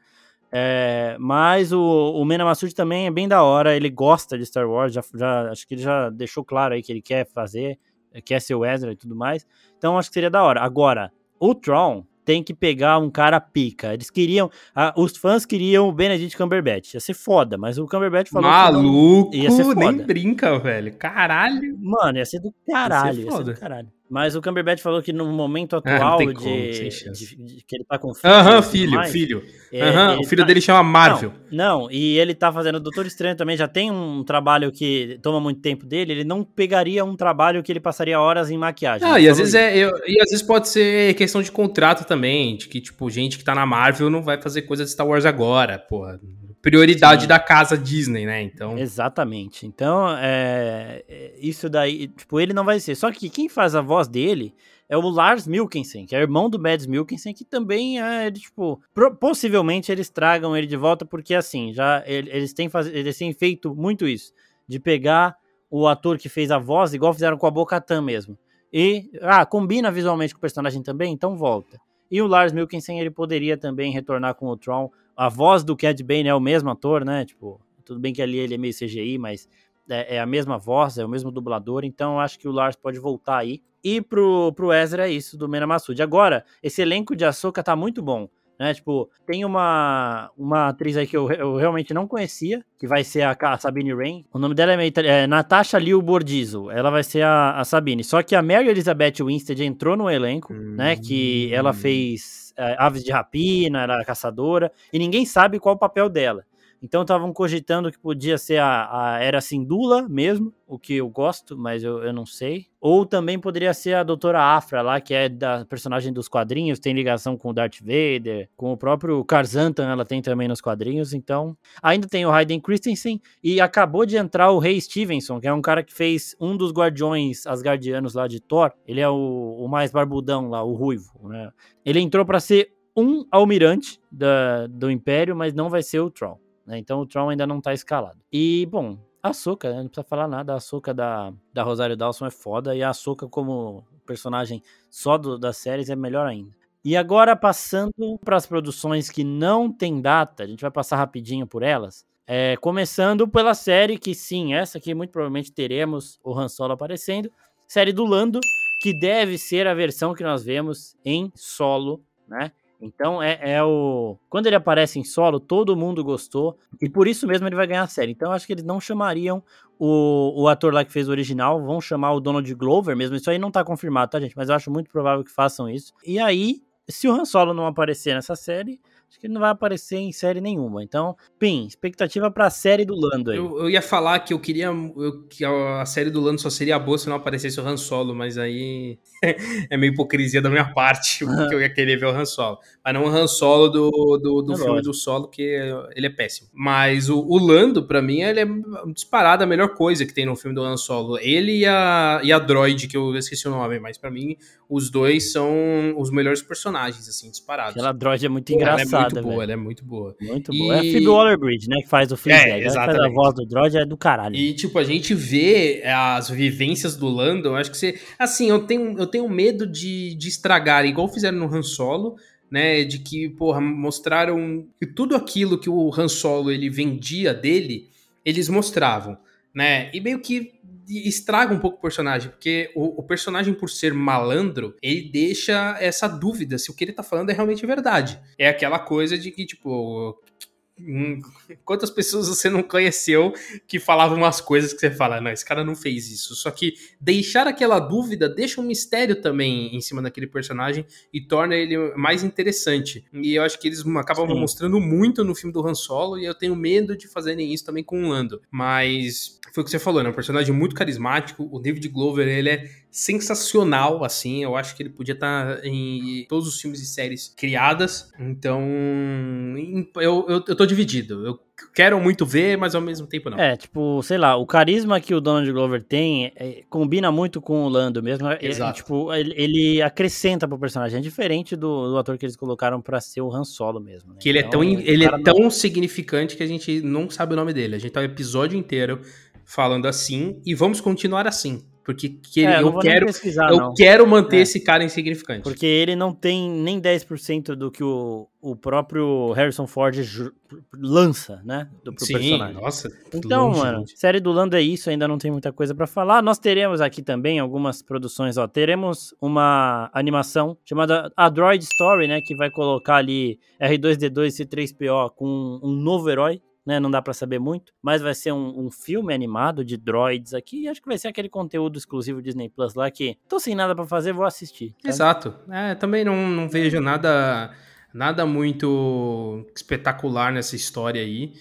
A: É, mas o, o Mena Massoud também é bem da hora, ele gosta de Star Wars, já, já, acho que ele já deixou claro aí que ele quer fazer quer ser o Ezra e tudo mais. Então acho que seria da hora. Agora, o Tron tem que pegar um cara pica. Eles queriam. os fãs queriam o Benedict Cumberbatch. Ia ser foda, mas o Cumberbatch falou
B: Maluco, que não, ia ser foda. nem brinca, velho. Caralho.
A: Mano, ia ser do caralho. Ia ser, ia ser do caralho. Mas o Cumberbatch falou que no momento ah, atual ah, de, como, de, de, que ele tá com
B: filho. Aham, filho, mais, filho. É, o filho tá... dele chama Marvel.
A: Não, não, e ele tá fazendo Doutor Estranho também, já tem um trabalho que toma muito tempo dele, ele não pegaria um trabalho que ele passaria horas em maquiagem.
B: Ah, e às vezes é, eu, e às vezes pode ser questão de contrato também, de que, tipo, gente que tá na Marvel não vai fazer coisa de Star Wars agora, porra prioridade Sim. da casa Disney, né? Então.
A: Exatamente. Então, é, é, isso daí, tipo, ele não vai ser. Só que quem faz a voz dele é o Lars Milkensen, que é irmão do Mads Milkensen, que também é, tipo, possivelmente eles tragam ele de volta, porque assim, já eles têm, faz, eles têm feito muito isso, de pegar o ator que fez a voz, igual fizeram com a Bocatan mesmo. E, ah, combina visualmente com o personagem também, então volta. E o Lars Milkensen, ele poderia também retornar com o Tron a voz do Cad Bane é o mesmo ator, né? Tipo, tudo bem que ali ele é meio CGI, mas é, é a mesma voz, é o mesmo dublador, então eu acho que o Lars pode voltar aí. E pro, pro Ezra é isso, do Mena Massoud. Agora, esse elenco de Ahsoka tá muito bom. Né, tipo, tem uma, uma atriz aí que eu, eu realmente não conhecia, que vai ser a, a Sabine Rain. O nome dela é, é Natasha Liu Bordizo. Ela vai ser a, a Sabine. Só que a Mary Elizabeth Winstead entrou no elenco, hum. né? Que ela hum. fez aves de rapina, era caçadora, e ninguém sabe qual o papel dela. Então estavam cogitando que podia ser a, a Era Sindula mesmo, o que eu gosto, mas eu, eu não sei. Ou também poderia ser a Doutora Afra lá, que é da personagem dos quadrinhos, tem ligação com o Darth Vader, com o próprio Karzantan, ela tem também nos quadrinhos. Então, ainda tem o Hayden Christensen e acabou de entrar o Ray Stevenson, que é um cara que fez um dos guardiões asgardianos lá de Thor. Ele é o, o mais barbudão lá, o ruivo, né? Ele entrou para ser um almirante da, do Império, mas não vai ser o Troll. Né? Então o Tron ainda não tá escalado. E, bom, a Soca, né? não precisa falar nada, a Soca da, da Rosário Dawson é foda, e a Soca como personagem só do, das séries é melhor ainda. E agora, passando para as produções que não tem data, a gente vai passar rapidinho por elas. É, começando pela série que, sim, essa aqui muito provavelmente teremos o Han Solo aparecendo. Série do Lando, que deve ser a versão que nós vemos em solo, né? Então é, é, o. Quando ele aparece em solo, todo mundo gostou. E por isso mesmo ele vai ganhar a série. Então eu acho que eles não chamariam o, o ator lá que fez o original. Vão chamar o Donald Glover mesmo. Isso aí não tá confirmado, tá, gente? Mas eu acho muito provável que façam isso. E aí, se o Han Solo não aparecer nessa série, acho que ele não vai aparecer em série nenhuma. Então, Pim, expectativa pra série do Lando aí.
B: Eu, eu ia falar que eu queria eu, que a série do Lando só seria boa se não aparecesse o Han Solo, mas aí é meio hipocrisia da minha parte, porque eu ia querer ver o Han Solo. Mas não o Han Solo do, do, do é filme lógico. do Solo, que ele é péssimo. Mas o, o Lando, pra mim, ele é disparado a melhor coisa que tem no filme do Han Solo. Ele e a, e a Droid, que eu esqueci o nome, mas pra mim, os dois são os melhores personagens, assim, disparados.
A: Aquela Droid é muito engraçada
B: muito boa, ela é muito boa.
A: Muito e... boa. É a Phoebe Waller-Bridge, né, que faz o Fleabag. É, exatamente. a voz do Droid é do caralho.
B: E, tipo, a gente vê as vivências do Lando, acho que você... Assim, eu tenho, eu tenho medo de, de estragar, igual fizeram no Han Solo, né, de que, porra, mostraram que tudo aquilo que o Han Solo, ele vendia dele, eles mostravam, né, e meio que estraga um pouco o personagem, porque o, o, personagem, por ser malandro, ele deixa essa dúvida se o que ele tá falando é realmente verdade. É aquela coisa de que, tipo, quantas pessoas você não conheceu que falavam umas coisas que você fala, não, esse cara não fez isso. Só que deixar aquela dúvida deixa um mistério também em cima daquele personagem e torna ele mais interessante. E eu acho que eles acabam Sim. mostrando muito no filme do Han Solo e eu tenho medo de fazerem isso também com o Lando. Mas foi o que você falou, né? Um personagem muito carismático. O David Glover, ele é sensacional, assim. Eu acho que ele podia estar tá em todos os filmes e séries criadas. Então, eu, eu, eu tô dividido. Eu quero muito ver, mas ao mesmo tempo não.
A: É, tipo, sei lá, o carisma que o Donald Glover tem é, combina muito com o Lando mesmo. É, Exato. É, tipo, ele, ele, acrescenta pro personagem. É diferente do, do ator que eles colocaram para ser o Han Solo mesmo. Né?
B: Que ele é então, é tão, ele é tão significante que a gente não sabe o nome dele. A gente tá o episódio inteiro falando assim e vamos continuar assim. Porque que é, eu, quero, eu não. quero manter é. esse cara insignificante.
A: Porque ele não tem nem 10% do que o, o próprio Harrison Ford lança, né? Do pro Sim, personagem.
B: nossa.
A: Então, longe, mano, longe. série do Lando é isso, ainda não tem muita coisa para falar. Nós teremos aqui também algumas produções, ó. Teremos uma animação chamada A Droid Story, né? Que vai colocar ali R2D2 e C3PO com um novo herói né? Não dá para saber muito, mas vai ser um, um, filme animado de droids aqui. E acho que vai ser aquele conteúdo exclusivo Disney Plus lá que tô sem nada para fazer, vou assistir.
B: Tá? Exato. É, também não, não vejo nada, nada muito espetacular nessa história aí.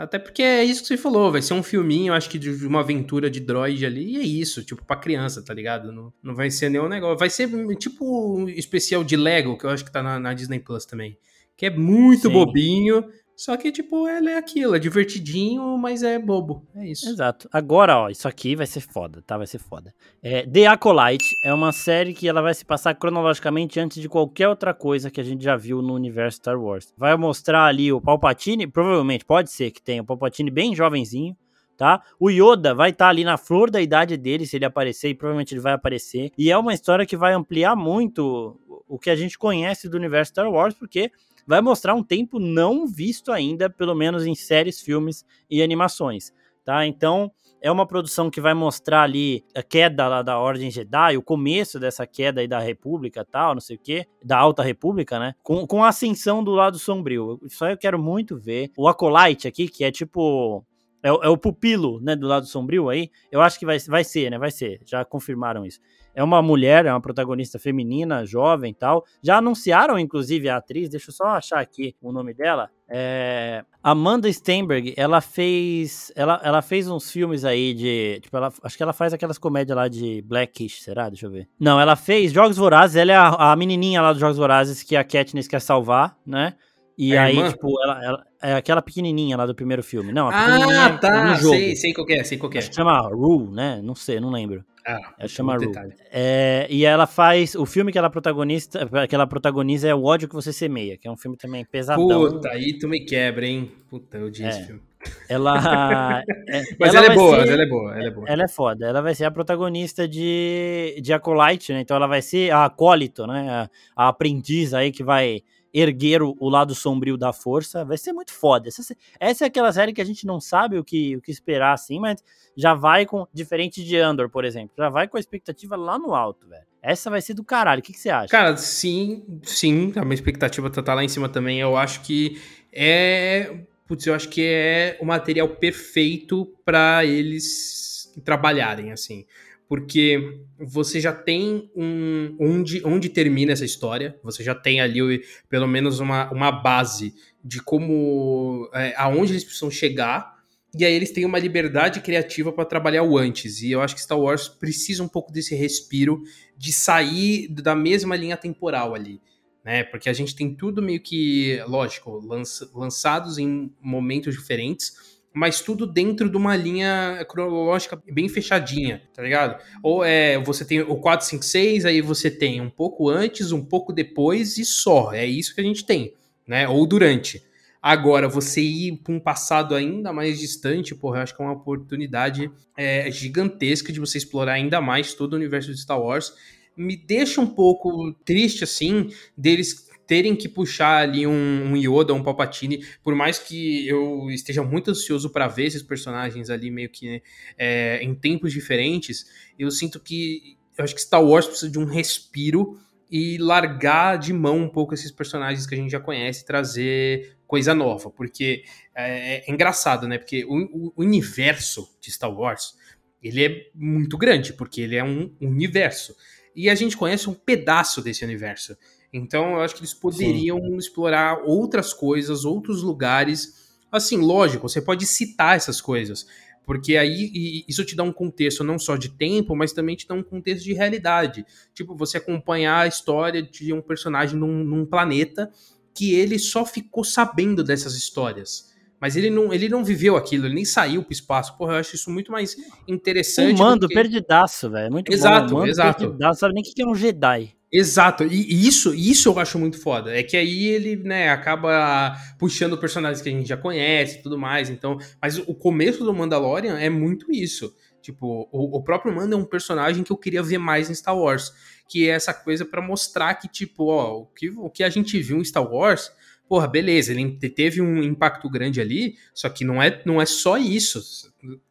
B: Até porque é isso que você falou, vai ser um filminho, acho que de uma aventura de droid ali, e é isso, tipo, pra criança, tá ligado? Não, não vai ser nenhum negócio. Vai ser tipo um especial de Lego, que eu acho que tá na, na Disney Plus também. Que é muito Sim. bobinho, só que, tipo, ela é aquilo, é divertidinho, mas é bobo. É isso.
A: Exato. Agora, ó, isso aqui vai ser foda, tá? Vai ser foda. É, The Acolyte é uma série que ela vai se passar cronologicamente antes de qualquer outra coisa que a gente já viu no universo Star Wars. Vai mostrar ali o Palpatine, provavelmente, pode ser que tenha o Palpatine bem jovenzinho, tá? O Yoda vai estar tá ali na flor da idade dele, se ele aparecer, e provavelmente ele vai aparecer. E é uma história que vai ampliar muito o que a gente conhece do universo Star Wars, porque vai mostrar um tempo não visto ainda, pelo menos em séries, filmes e animações, tá? Então, é uma produção que vai mostrar ali a queda lá da Ordem Jedi, o começo dessa queda aí da República tal, não sei o que, da Alta República, né? Com, com a ascensão do lado sombrio. Aí eu quero muito ver. O Acolyte aqui, que é tipo é, é, o pupilo, né, do lado sombrio aí. Eu acho que vai, vai ser, né? Vai ser. Já confirmaram isso. É uma mulher, é uma protagonista feminina, jovem tal. Já anunciaram, inclusive, a atriz. Deixa eu só achar aqui o nome dela. É... Amanda Steinberg, ela fez. Ela, ela fez uns filmes aí de. Tipo, ela, acho que ela faz aquelas comédias lá de Blackish, será? Deixa eu ver. Não, ela fez Jogos Vorazes. Ela é a, a menininha lá dos Jogos Vorazes que a Katniss quer salvar, né? E é aí, irmã? tipo, ela, ela, é aquela pequenininha lá do primeiro filme. Não, a
B: Ah, tá, sei, sei qual é, sei qual é.
A: Chama Rue, né? Não sei, não lembro. Ah, ela chama Rue. É, e ela faz, o filme que ela protagonista, que ela protagoniza é O ódio que você semeia, que é um filme também pesadão.
B: Puta, aí tu me quebra, hein? Puta, eu disse é. filme.
A: Ela.
B: É, mas ela, ela é boa, ser, ela é boa, ela é boa.
A: Ela é foda. Ela vai ser a protagonista de, de Acolyte, né? Então ela vai ser a acólito, né? A, a aprendiz aí que vai erguer o, o, lado sombrio da força. Vai ser muito foda. Essa, essa, é aquela série que a gente não sabe o que, o que esperar, assim, mas já vai com. Diferente de Andor, por exemplo. Já vai com a expectativa lá no alto, velho. Essa vai ser do caralho. O que, que você acha?
B: Cara, sim, sim. A minha expectativa tá, tá lá em cima também. Eu acho que é. Putz, eu acho que é o material perfeito para eles trabalharem, assim porque você já tem um onde, onde termina essa história, você já tem ali pelo menos uma, uma base de como é, aonde eles precisam chegar, e aí eles têm uma liberdade criativa para trabalhar o antes. E eu acho que Star Wars precisa um pouco desse respiro de sair da mesma linha temporal ali. Né? Porque a gente tem tudo meio que, lógico, lança, lançados em momentos diferentes, mas tudo dentro de uma linha cronológica bem fechadinha, tá ligado? Ou é, você tem o 4, 5, 6, aí você tem um pouco antes, um pouco depois e só. É isso que a gente tem, né? Ou durante. Agora, você ir para um passado ainda mais distante, porra, eu acho que é uma oportunidade é, gigantesca de você explorar ainda mais todo o universo de Star Wars. Me deixa um pouco triste, assim, deles terem que puxar ali um, um Yoda, um Palpatine, por mais que eu esteja muito ansioso para ver esses personagens ali meio que é, em tempos diferentes, eu sinto que eu acho que Star Wars precisa de um respiro e largar de mão um pouco esses personagens que a gente já conhece, trazer coisa nova, porque é, é engraçado, né? Porque o, o, universo de Star Wars ele é muito grande, porque ele é um universo e a gente conhece um pedaço desse universo. Então, eu acho que eles poderiam Sim. explorar outras coisas, outros lugares. Assim, lógico, você pode citar essas coisas, porque aí isso te dá um contexto não só de tempo, mas também te dá um contexto de realidade. Tipo, você acompanhar a história de um personagem num, num planeta que ele só ficou sabendo dessas histórias. Mas ele não, ele não viveu aquilo, ele nem saiu pro espaço. Porra, eu acho isso muito mais interessante.
A: O mando que... perdidaço, velho. Muito
B: exato,
A: bom.
B: Exato, exato.
A: Perdidaço, sabe nem o que é um Jedi.
B: Exato, e isso, isso eu acho muito foda. É que aí ele, né, acaba puxando personagens que a gente já conhece e tudo mais. Então, mas o começo do Mandalorian é muito isso. Tipo, o, o próprio Mando é um personagem que eu queria ver mais em Star Wars. Que é essa coisa para mostrar que, tipo, ó, o que, o que a gente viu em Star Wars, porra, beleza, ele teve um impacto grande ali, só que não é, não é só isso,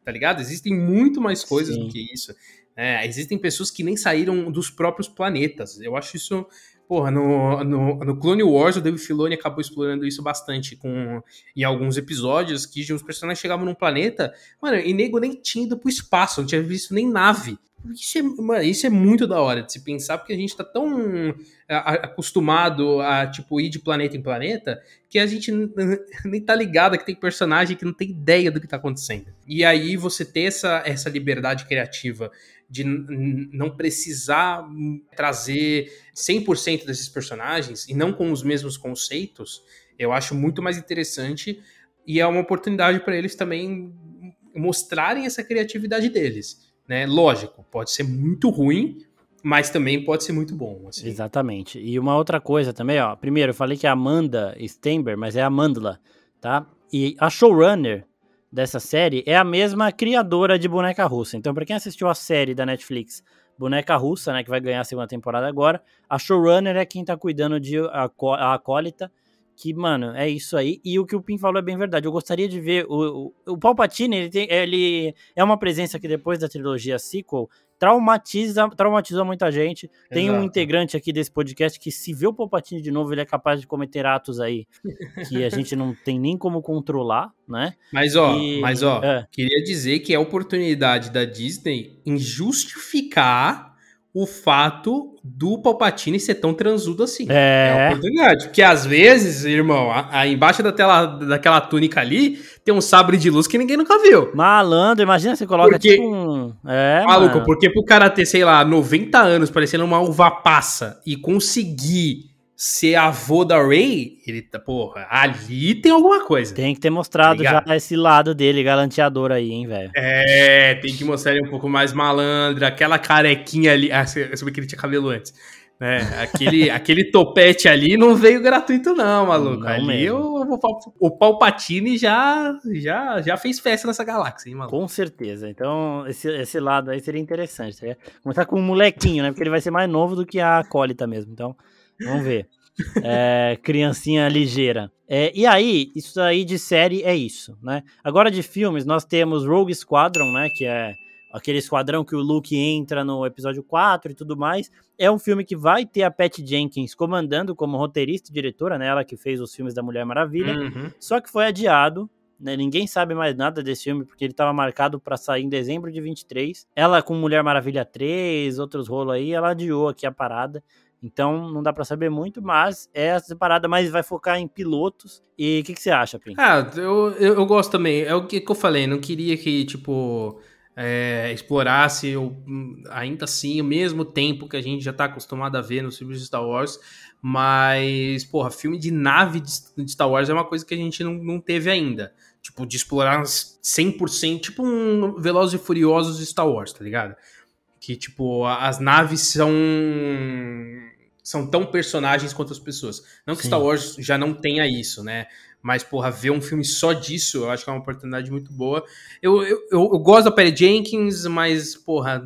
B: tá ligado? Existem muito mais coisas Sim. do que isso. É, existem pessoas que nem saíram dos próprios planetas. Eu acho isso. Porra, no, no, no Clone Wars, o David Filoni acabou explorando isso bastante com, em alguns episódios, que os personagens chegavam num planeta, mano, e nego nem tinha ido pro espaço, não tinha visto nem nave. Isso é, mano, isso é muito da hora de se pensar, porque a gente tá tão acostumado a, tipo, ir de planeta em planeta, que a gente nem tá ligado que tem personagem que não tem ideia do que tá acontecendo. E aí você ter essa, essa liberdade criativa de não precisar trazer 100% desses personagens e não com os mesmos conceitos, eu acho muito mais interessante e é uma oportunidade para eles também mostrarem essa criatividade deles né? Lógico, pode ser muito ruim, mas também pode ser muito bom. Assim.
A: Exatamente. E uma outra coisa também, ó. Primeiro, eu falei que é Amanda Stenberg, mas é Amandla, tá? E a showrunner dessa série é a mesma criadora de Boneca Russa. Então, para quem assistiu a série da Netflix Boneca Russa, né, que vai ganhar a segunda temporada agora, a showrunner é quem tá cuidando de a, acólita que, mano, é isso aí. E o que o Pim falou é bem verdade. Eu gostaria de ver. O, o, o Palpatine, ele, tem, ele é uma presença que depois da trilogia sequel traumatiza, traumatizou muita gente. Tem Exato. um integrante aqui desse podcast que, se vê o Palpatine de novo, ele é capaz de cometer atos aí que a gente não tem nem como controlar, né?
B: Mas, ó, e... mas, ó, é. queria dizer que é a oportunidade da Disney em justificar o fato do Palpatine ser tão transudo assim.
A: É.
B: é oportunidade. Porque às vezes, irmão, a, a, embaixo da tela, daquela túnica ali, tem um sabre de luz que ninguém nunca viu.
A: Malandro, imagina você coloca porque, tipo um.
B: É, maluco, mano. porque pro cara ter, sei lá, 90 anos parecendo uma uva passa e conseguir ser avô da Ray, ele tá, porra, ali tem alguma coisa.
A: Tem que ter mostrado tá já esse lado dele, galanteador aí, hein, velho.
B: É, tem que mostrar ele um pouco mais malandro, aquela carequinha ali. Ah, eu soube que ele tinha cabelo antes. Né? Aquele, aquele topete ali não veio gratuito, não, maluco. Não ali o, o, o Palpatine já, já, já fez festa nessa galáxia, hein, maluco?
A: Com certeza. Então, esse, esse lado aí seria interessante. Tá Começar com um molequinho, né? Porque ele vai ser mais novo do que a acólita mesmo. Então. Vamos ver. É, criancinha ligeira. É, e aí, isso aí de série é isso, né? Agora de filmes, nós temos Rogue Squadron, né? Que é aquele esquadrão que o Luke entra no episódio 4 e tudo mais. É um filme que vai ter a Pat Jenkins comandando como roteirista e diretora, né? Ela que fez os filmes da Mulher Maravilha. Uhum. Só que foi adiado. Né? Ninguém sabe mais nada desse filme, porque ele estava marcado para sair em dezembro de 23. Ela com Mulher Maravilha 3, outros rolos aí, ela adiou aqui a parada. Então não dá para saber muito, mas é essa parada, mas vai focar em pilotos. E o que, que, você acha, Pim?
B: Ah, eu, eu, eu, gosto também. É o que, que eu falei, não queria que, tipo, é, explorasse o, ainda assim o mesmo tempo que a gente já tá acostumado a ver nos filmes de Star Wars. Mas, porra, filme de nave de Star Wars é uma coisa que a gente não, não teve ainda. Tipo, de explorar 100%, tipo um Velozes e Furiosos de Star Wars, tá ligado? Que, tipo, as naves são são tão personagens quanto as pessoas. Não que Sim. Star Wars já não tenha isso, né? Mas, porra, ver um filme só disso, eu acho que é uma oportunidade muito boa. Eu, eu, eu, eu gosto da Perry Jenkins, mas, porra,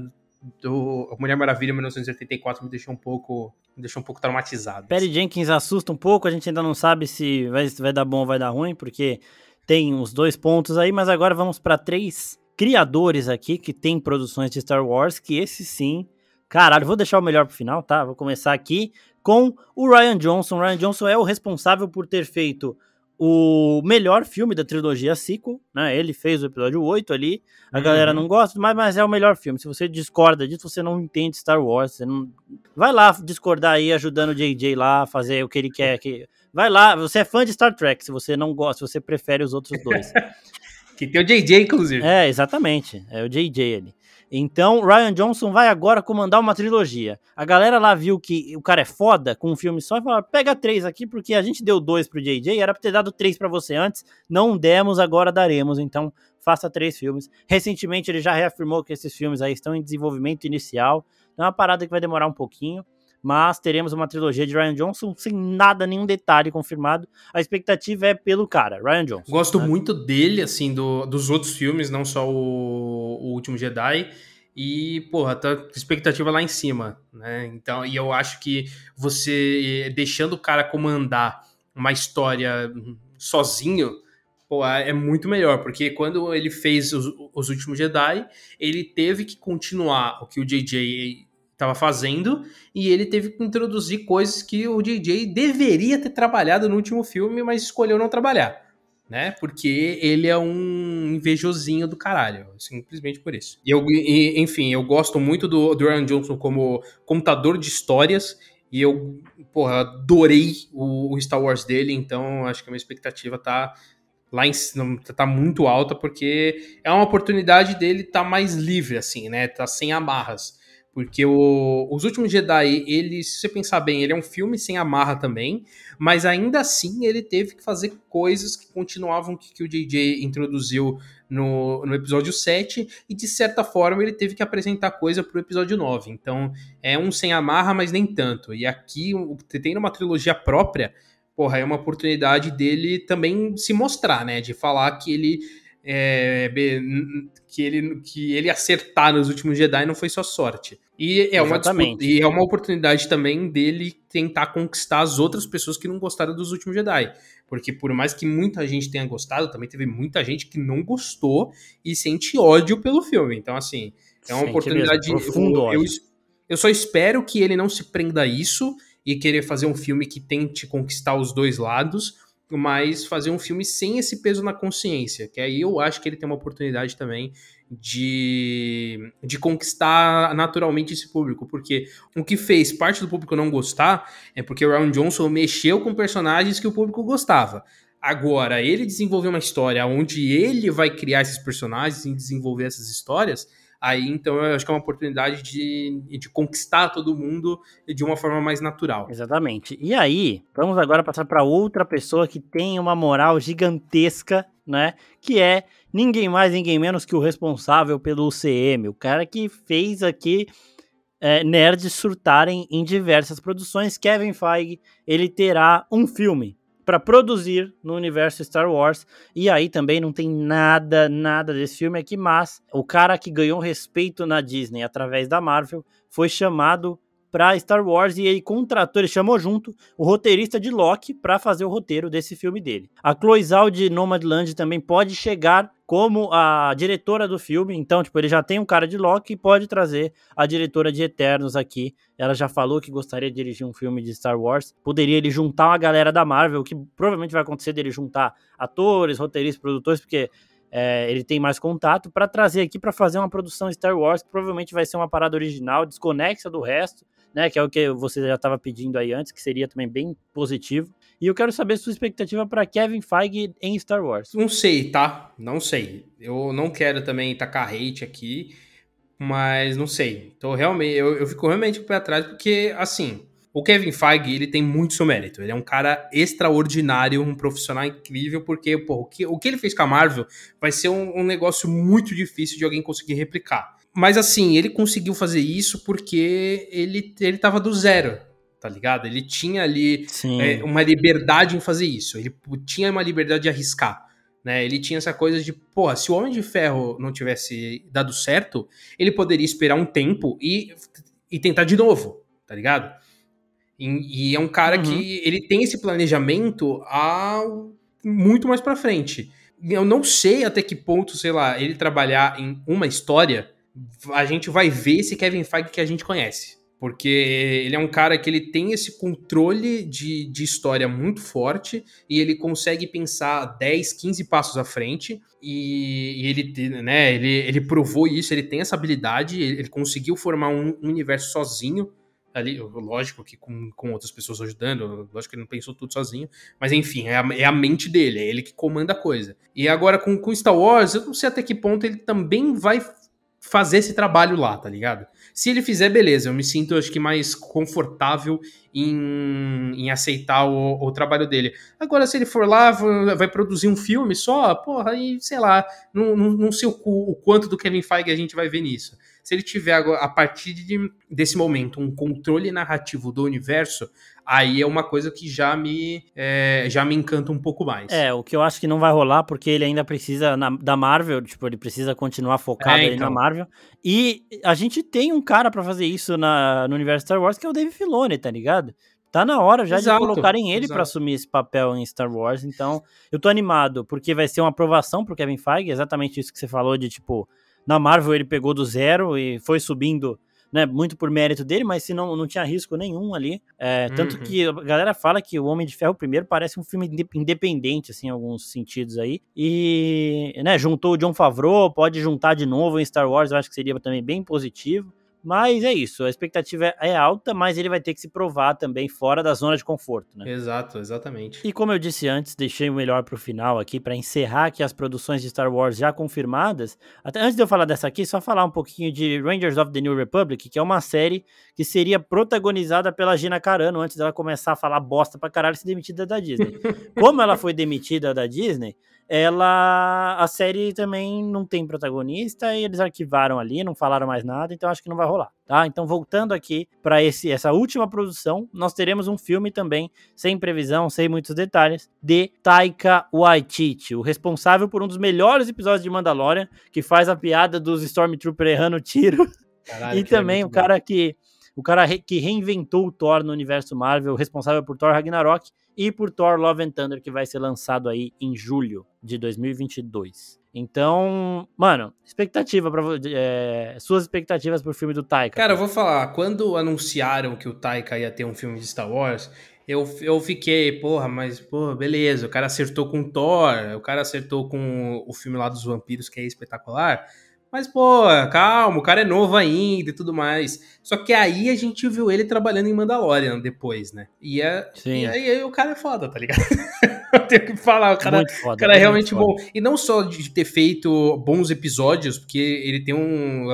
B: do Mulher Maravilha 1984 me deixou um pouco me deixou um pouco traumatizado.
A: Perry Jenkins assusta um pouco, a gente ainda não sabe se vai, vai dar bom ou vai dar ruim, porque tem os dois pontos aí, mas agora vamos para três criadores aqui que tem produções de Star Wars, que esse sim Caralho, vou deixar o melhor pro final, tá? Vou começar aqui com o Ryan Johnson. O Ryan Johnson é o responsável por ter feito o melhor filme da trilogia sequel, né? Ele fez o episódio 8 ali. A uhum. galera não gosta, mas, mas é o melhor filme. Se você discorda disso, você não entende Star Wars. Você não... Vai lá discordar aí, ajudando o JJ lá a fazer o que ele quer. Que... Vai lá, você é fã de Star Trek, se você não gosta, se você prefere os outros dois.
B: que tem o JJ, inclusive.
A: É, exatamente. É o JJ ali. Então, Ryan Johnson vai agora comandar uma trilogia. A galera lá viu que o cara é foda com um filme só e falou: pega três aqui, porque a gente deu dois pro JJ, era pra ter dado três para você antes, não demos, agora daremos. Então, faça três filmes. Recentemente, ele já reafirmou que esses filmes aí estão em desenvolvimento inicial. Então, é uma parada que vai demorar um pouquinho mas teremos uma trilogia de Ryan Johnson sem nada, nenhum detalhe confirmado. A expectativa é pelo cara, Ryan Johnson.
B: Gosto né? muito dele, assim, do, dos outros filmes, não só o, o Último Jedi. E, porra, tá expectativa lá em cima, né? Então, e eu acho que você deixando o cara comandar uma história sozinho, pô, é muito melhor, porque quando ele fez os, os últimos Jedi, ele teve que continuar o que o JJ estava fazendo e ele teve que introduzir coisas que o JJ deveria ter trabalhado no último filme, mas escolheu não trabalhar, né? Porque ele é um invejosinho do caralho, simplesmente por isso. E eu, e, enfim, eu gosto muito do, do Ryan Johnson como contador de histórias e eu, porra, adorei o, o Star Wars dele, então acho que a minha expectativa tá lá em tá muito alta porque é uma oportunidade dele tá mais livre assim, né? Tá sem amarras. Porque o, Os Últimos Jedi, ele, se você pensar bem, ele é um filme sem amarra também, mas ainda assim ele teve que fazer coisas que continuavam que, que o JJ introduziu no, no episódio 7, e de certa forma ele teve que apresentar coisa pro episódio 9. Então é um sem amarra, mas nem tanto. E aqui, tendo uma trilogia própria, porra, é uma oportunidade dele também se mostrar, né? De falar que ele é, que, ele, que ele acertar nos últimos Jedi não foi só sorte. E é, uma e é uma oportunidade também dele tentar conquistar as outras pessoas que não gostaram dos últimos Jedi. Porque por mais que muita gente tenha gostado, também teve muita gente que não gostou e sente ódio pelo filme. Então, assim, É uma oportunidade. Profundo eu, eu, eu só espero que ele não se prenda a isso e querer fazer um filme que tente conquistar os dois lados, mas fazer um filme sem esse peso na consciência, que aí eu acho que ele tem uma oportunidade também de, de conquistar naturalmente esse público, porque o que fez parte do público não gostar é porque o Ryan Johnson mexeu com personagens que o público gostava. Agora, ele desenvolveu uma história onde ele vai criar esses personagens e desenvolver essas histórias, aí então eu acho que é uma oportunidade de, de conquistar todo mundo de uma forma mais natural.
A: Exatamente. E aí, vamos agora passar para outra pessoa que tem uma moral gigantesca, né? Que é ninguém mais, ninguém menos que o responsável pelo UCM, o cara que fez aqui é, nerds surtarem em diversas produções. Kevin Feige, ele terá um filme para produzir no universo Star Wars. E aí também não tem nada, nada desse filme aqui, mas o cara que ganhou respeito na Disney através da Marvel foi chamado para Star Wars e ele contratou, ele chamou junto o roteirista de Loki para fazer o roteiro desse filme dele. A Chloe Zhao de Nomadland também pode chegar como a diretora do filme, então, tipo, ele já tem um cara de Loki e pode trazer a diretora de Eternos aqui. Ela já falou que gostaria de dirigir um filme de Star Wars. Poderia ele juntar uma galera da Marvel, que provavelmente vai acontecer dele juntar atores, roteiristas, produtores, porque é, ele tem mais contato para trazer aqui para fazer uma produção Star Wars que provavelmente vai ser uma parada original, desconexa do resto, né? Que é o que você já estava pedindo aí antes, que seria também bem positivo. E eu quero saber sua expectativa para Kevin Feige em Star Wars.
B: Não sei, tá? Não sei. Eu não quero também tacar hate aqui, mas não sei. Então, realmente, eu, eu fico realmente com o pé atrás, porque, assim, o Kevin Feige, ele tem muito seu mérito. Ele é um cara extraordinário, um profissional incrível, porque, pô, o que, o que ele fez com a Marvel vai ser um, um negócio muito difícil de alguém conseguir replicar. Mas assim, ele conseguiu fazer isso porque ele, ele tava do zero, tá ligado? Ele tinha ali é, uma liberdade em fazer isso. Ele tinha uma liberdade de arriscar. Né? Ele tinha essa coisa de, porra, se o Homem de Ferro não tivesse dado certo, ele poderia esperar um tempo e, e tentar de novo, tá ligado? E, e é um cara uhum. que ele tem esse planejamento a muito mais para frente. Eu não sei até que ponto, sei lá, ele trabalhar em uma história a gente vai ver esse Kevin Feige que a gente conhece. Porque ele é um cara que ele tem esse controle de, de história muito forte e ele consegue pensar 10, 15 passos à frente. E, e ele, né, ele, ele provou isso, ele tem essa habilidade, ele, ele conseguiu formar um, um universo sozinho ali, lógico que com, com outras pessoas ajudando, lógico que ele não pensou tudo sozinho, mas enfim, é a, é a mente dele, é ele que comanda a coisa. E agora com, com Star Wars, eu não sei até que ponto ele também vai fazer esse trabalho lá, tá ligado? Se ele fizer, beleza, eu me sinto, acho que, mais confortável em, em aceitar o, o trabalho dele. Agora, se ele for lá, vai produzir um filme só, porra, aí, sei lá, não, não, não sei o, o quanto do Kevin Feige a gente vai ver nisso. Se ele tiver, a partir de, desse momento, um controle narrativo do universo, aí é uma coisa que já me, é, já me encanta um pouco mais.
A: É, o que eu acho que não vai rolar, porque ele ainda precisa na, da Marvel, tipo, ele precisa continuar focado é, então. na Marvel. E a gente tem um cara para fazer isso na, no universo Star Wars, que é o Dave Filoni, tá ligado? Tá na hora já exato, de colocarem ele para assumir esse papel em Star Wars, então eu tô animado, porque vai ser uma aprovação pro Kevin Feige, exatamente isso que você falou de, tipo, na Marvel ele pegou do zero e foi subindo né, muito por mérito dele, mas se não, não tinha risco nenhum ali. É, uhum. Tanto que a galera fala que o Homem de Ferro primeiro parece um filme independente, assim, em alguns sentidos aí. E, né, juntou o John Favreau, pode juntar de novo em Star Wars, eu acho que seria também bem positivo. Mas é isso, a expectativa é alta, mas ele vai ter que se provar também fora da zona de conforto, né?
B: Exato, exatamente.
A: E como eu disse antes, deixei o melhor pro final aqui para encerrar aqui as produções de Star Wars já confirmadas. Até antes de eu falar dessa aqui, só falar um pouquinho de Rangers of the New Republic, que é uma série que seria protagonizada pela Gina Carano antes dela começar a falar bosta pra caralho e ser demitida da Disney. como ela foi demitida da Disney, ela a série também não tem protagonista e eles arquivaram ali, não falaram mais nada, então acho que não vai rolar, tá? Então voltando aqui para esse essa última produção, nós teremos um filme também sem previsão, sem muitos detalhes, de Taika Waititi, o responsável por um dos melhores episódios de Mandalorian, que faz a piada dos Stormtrooper errando tiro. Caralho, e também é o cara que o cara que reinventou o Thor no universo Marvel, responsável por Thor Ragnarok e por Thor Love and Thunder, que vai ser lançado aí em julho de 2022. Então, mano, expectativa para é, suas expectativas pro filme do Taika.
B: Cara, eu vou falar, quando anunciaram que o Taika ia ter um filme de Star Wars, eu, eu fiquei, porra, mas, porra, beleza, o cara acertou com Thor, o cara acertou com o filme lá dos vampiros, que é espetacular. Mas, pô, calma, o cara é novo ainda e tudo mais. Só que aí a gente viu ele trabalhando em Mandalorian depois, né? E, é, e aí, aí, o cara é foda, tá ligado? Eu tenho que falar, o cara, foda, o cara é realmente bom. E não só de ter feito bons episódios, porque ele tem um.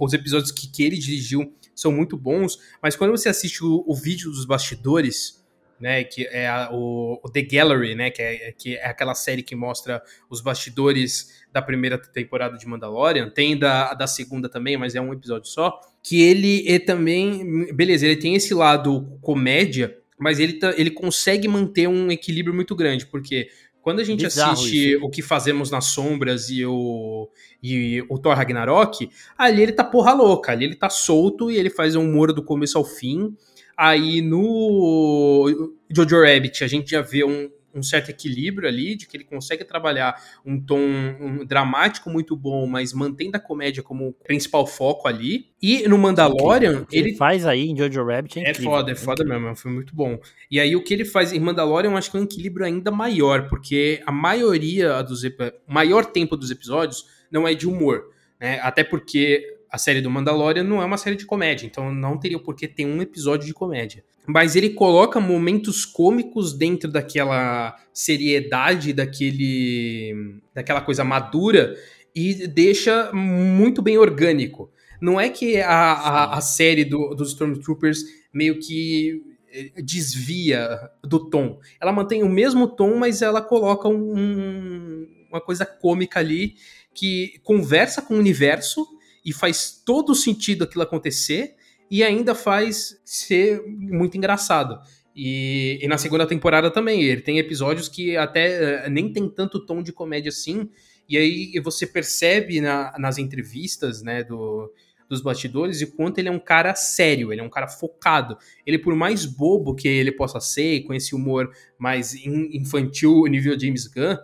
B: Os episódios que, que ele dirigiu são muito bons, mas quando você assiste o, o vídeo dos bastidores né, que é a, o, o, The Gallery, né, que é, que é aquela série que mostra os bastidores da primeira temporada de Mandalorian, tem da, da segunda também, mas é um episódio só, que ele é também, beleza, ele tem esse lado comédia, mas ele, ele consegue manter um equilíbrio muito grande, porque quando a gente Bizarro assiste isso. o que fazemos nas sombras e o, e o Thor Ragnarok, ali ele tá porra louca, ali ele tá solto e ele faz um humor do começo ao fim, Aí no Jojo Rabbit a gente já vê um, um certo equilíbrio ali, de que ele consegue trabalhar um tom um dramático muito bom, mas mantendo a comédia como principal foco ali. E no Mandalorian,
A: ele, ele faz aí em Jojo Rabbit
B: é, é foda, é foda mesmo, é foi muito bom. E aí o que ele faz em Mandalorian, eu acho que é um equilíbrio ainda maior, porque a maioria dos o maior tempo dos episódios não é de humor, né? Até porque a série do Mandalorian não é uma série de comédia, então não teria por que ter um episódio de comédia. Mas ele coloca momentos cômicos dentro daquela seriedade, daquele, daquela coisa madura e deixa muito bem orgânico. Não é que a, a, a série do, dos Stormtroopers meio que eh, desvia do tom. Ela mantém o mesmo tom, mas ela coloca um, uma coisa cômica ali que conversa com o universo e faz todo sentido aquilo acontecer e ainda faz ser muito engraçado. E, e, na segunda temporada também, ele tem episódios que até uh, nem tem tanto tom de comédia assim, e aí você percebe na, nas entrevistas, né, do, dos bastidores, o quanto ele é um cara sério, ele é um cara focado. Ele, por mais bobo que ele possa ser, com esse humor mais infantil, nível James Gunn,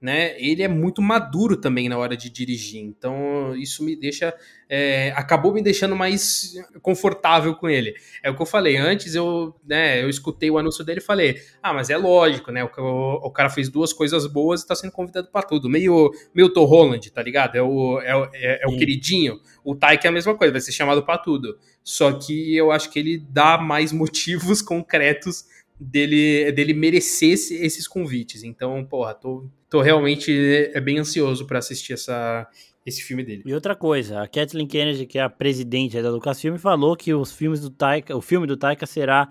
B: né? Ele é muito maduro também na hora de dirigir. Então, isso me deixa. É, acabou me deixando mais confortável com ele. É o que eu falei. Antes eu, né, eu escutei o anúncio dele e falei: Ah, mas é lógico, né? O, o, o cara fez duas coisas boas e tá sendo convidado para tudo. Meio Milton Holland, tá ligado? É o, é, é, é o queridinho. O Taika é a mesma coisa, vai ser chamado para tudo. Só que eu acho que ele dá mais motivos concretos dele, dele merecer esses convites. Então, porra, tô, tô realmente é bem ansioso para assistir essa, esse filme dele.
A: E outra coisa, a Kathleen Kennedy, que é a presidente da Lucasfilm, falou que os filmes do Taika, o filme do Taika será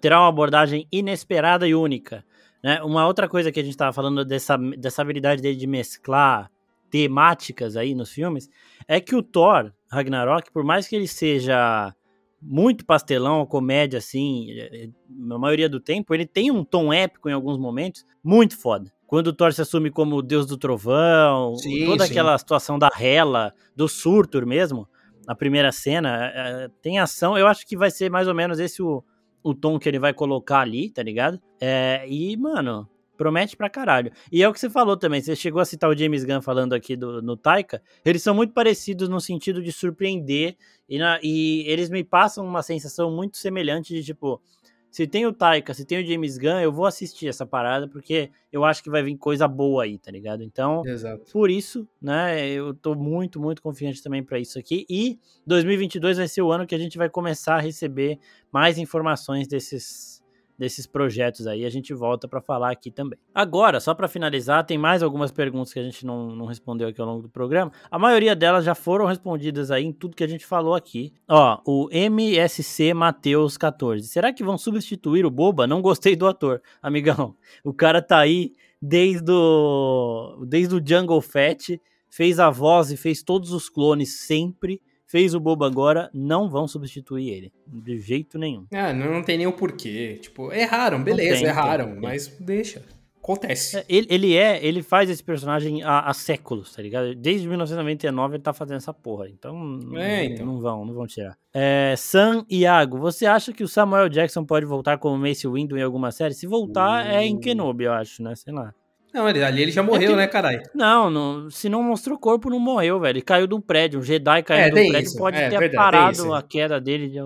A: terá uma abordagem inesperada e única. Né? Uma outra coisa que a gente estava falando dessa, dessa habilidade dele de mesclar temáticas aí nos filmes é que o Thor Ragnarok, por mais que ele seja muito pastelão, comédia, assim, é, é, na maioria do tempo, ele tem um tom épico em alguns momentos, muito foda. Quando o Thor se assume como o deus do trovão, sim, toda sim. aquela situação da Hela, do Surtur mesmo, na primeira cena, é, tem ação, eu acho que vai ser mais ou menos esse o, o tom que ele vai colocar ali, tá ligado? É, e, mano, Promete pra caralho. E é o que você falou também. Você chegou a citar o James Gunn falando aqui do, no Taika. Eles são muito parecidos no sentido de surpreender. E, na, e eles me passam uma sensação muito semelhante de tipo. Se tem o Taika, se tem o James Gunn, eu vou assistir essa parada, porque eu acho que vai vir coisa boa aí, tá ligado? Então, Exato. por isso, né, eu tô muito, muito confiante também para isso aqui. E 2022 vai ser o ano que a gente vai começar a receber mais informações desses desses projetos aí, a gente volta para falar aqui também. Agora, só para finalizar, tem mais algumas perguntas que a gente não, não respondeu aqui ao longo do programa. A maioria delas já foram respondidas aí em tudo que a gente falou aqui. Ó, o MSC Mateus 14. Será que vão substituir o Boba? Não gostei do ator, amigão. O cara tá aí desde o desde o Jungle Fett, fez a voz e fez todos os clones sempre fez o bobo agora, não vão substituir ele. De jeito nenhum.
B: Ah, não, tem nem o porquê. Tipo, erraram, beleza, tem, erraram, tem, mas deixa. Acontece.
A: É, ele, ele é, ele faz esse personagem há, há, séculos, tá ligado? Desde 1999 ele tá fazendo essa porra. Então, é, então. não vão, não vão tirar. É, Sam Iago, você acha que o Samuel Jackson pode voltar como Mace Windu em alguma série? Se voltar, uh. é em uh. Kenobi, eu acho, né? Sei lá.
B: Não, ali ele já morreu, é que... né, caralho?
A: Não, não, se não mostrou corpo, não morreu, velho. Ele caiu de um prédio. Um Jedi caiu é, de um prédio, isso. pode é, ter verdade, parado a queda dele. De...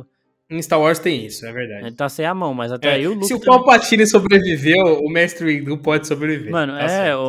B: Em Star Wars tem isso, é verdade.
A: Ele tá sem a mão, mas até é, aí o Luke.
B: Se o Palpatine sobreviveu, o Mestre Windu pode sobreviver.
A: Mano, tá é, o,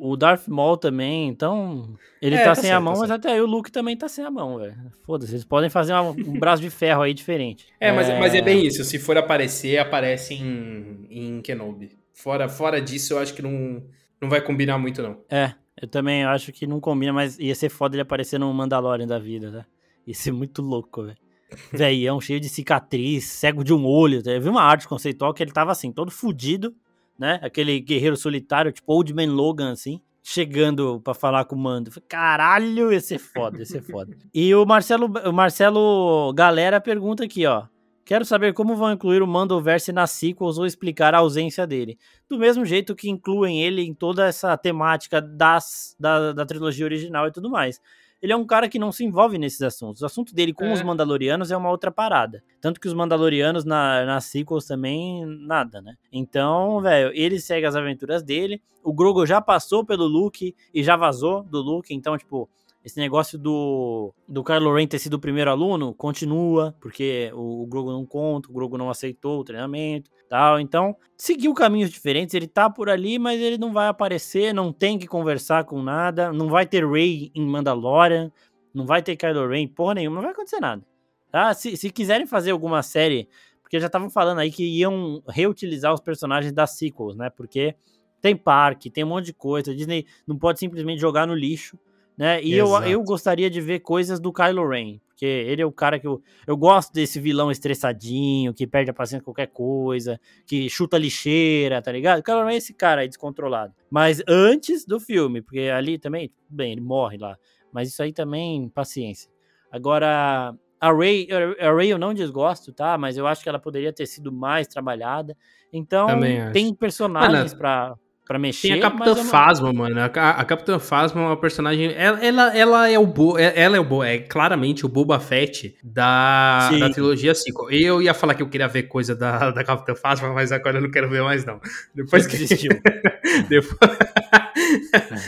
A: o, o Darth Maul também, então. Ele é, tá, tá, sem certo, a mão, tá mas até aí o Luke também tá sem a mão, velho. Foda-se, eles podem fazer uma, um braço de ferro aí diferente.
B: É, mas é... mas é bem isso. Se for aparecer, aparece em, em Kenobi. Fora, fora disso, eu acho que não, não vai combinar muito, não.
A: É, eu também acho que não combina, mas ia ser foda ele aparecer no Mandalorian da vida, tá? Ia ser muito louco, velho velhão, cheio de cicatriz, cego de um olho. Eu vi uma arte conceitual que ele tava assim, todo fudido, né? Aquele guerreiro solitário, tipo Old Man Logan, assim, chegando para falar com o Mando. Caralho, ia ser foda, ia ser foda. e o Marcelo, o Marcelo Galera pergunta aqui, ó. Quero saber como vão incluir o Mandoverse nas sequels ou explicar a ausência dele. Do mesmo jeito que incluem ele em toda essa temática das, da, da trilogia original e tudo mais ele é um cara que não se envolve nesses assuntos. O assunto dele com é. os Mandalorianos é uma outra parada. Tanto que os Mandalorianos na, nas sequels também, nada, né? Então, velho, ele segue as aventuras dele. O Grogo já passou pelo Luke e já vazou do Luke. Então, tipo, esse negócio do, do Kylo Ren ter sido o primeiro aluno continua, porque o, o Grogu não conta, o Grogu não aceitou o treinamento tal. Então, seguiu caminhos diferentes. Ele tá por ali, mas ele não vai aparecer, não tem que conversar com nada, não vai ter Rey em Mandalorian, não vai ter Kylo Ren, porra nenhuma, não vai acontecer nada. Tá? Se, se quiserem fazer alguma série, porque já estavam falando aí que iam reutilizar os personagens das sequels, né? Porque tem parque, tem um monte de coisa. A Disney não pode simplesmente jogar no lixo né? E eu, eu gostaria de ver coisas do Kylo Ren, porque ele é o cara que eu, eu gosto desse vilão estressadinho, que perde a paciência com qualquer coisa, que chuta lixeira, tá ligado? O Kylo Ren é esse cara aí descontrolado. Mas antes do filme, porque ali também, bem, ele morre lá. Mas isso aí também, paciência. Agora, a Ray, a Ray eu não desgosto, tá? Mas eu acho que ela poderia ter sido mais trabalhada. Então, tem personagens para para mexer.
B: Tem a Capitã não... Phasma, mano. A, a Capitã Phasma é uma personagem. Ela, ela, ela é o Bo, é, ela é o Bo, é claramente o Boba Fett da, da trilogia 5. Eu ia falar que eu queria ver coisa da, da Capitã Phasma, mas agora eu não quero ver mais, não. Depois que. Depois...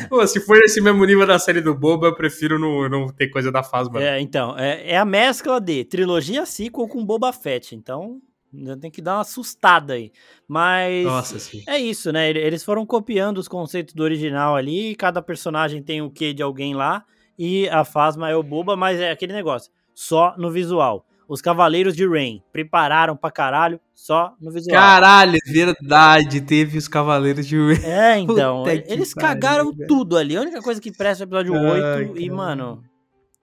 B: Pô, se for esse mesmo nível da série do Boba, eu prefiro não, não ter coisa da Phasma.
A: É, então, é, é a mescla de trilogia sequel com Boba Fett. Então, tem que dar uma assustada aí. Mas Nossa, é isso, né? Eles foram copiando os conceitos do original ali. Cada personagem tem o quê de alguém lá. E a Fasma é o boba, mas é aquele negócio. Só no visual. Os Cavaleiros de Rain prepararam pra caralho só no visual.
B: Caralho, verdade, teve os Cavaleiros de Rain.
A: É, então. eles cagaram tudo ali. A única coisa que presta é o episódio Ai, 8. E, mano,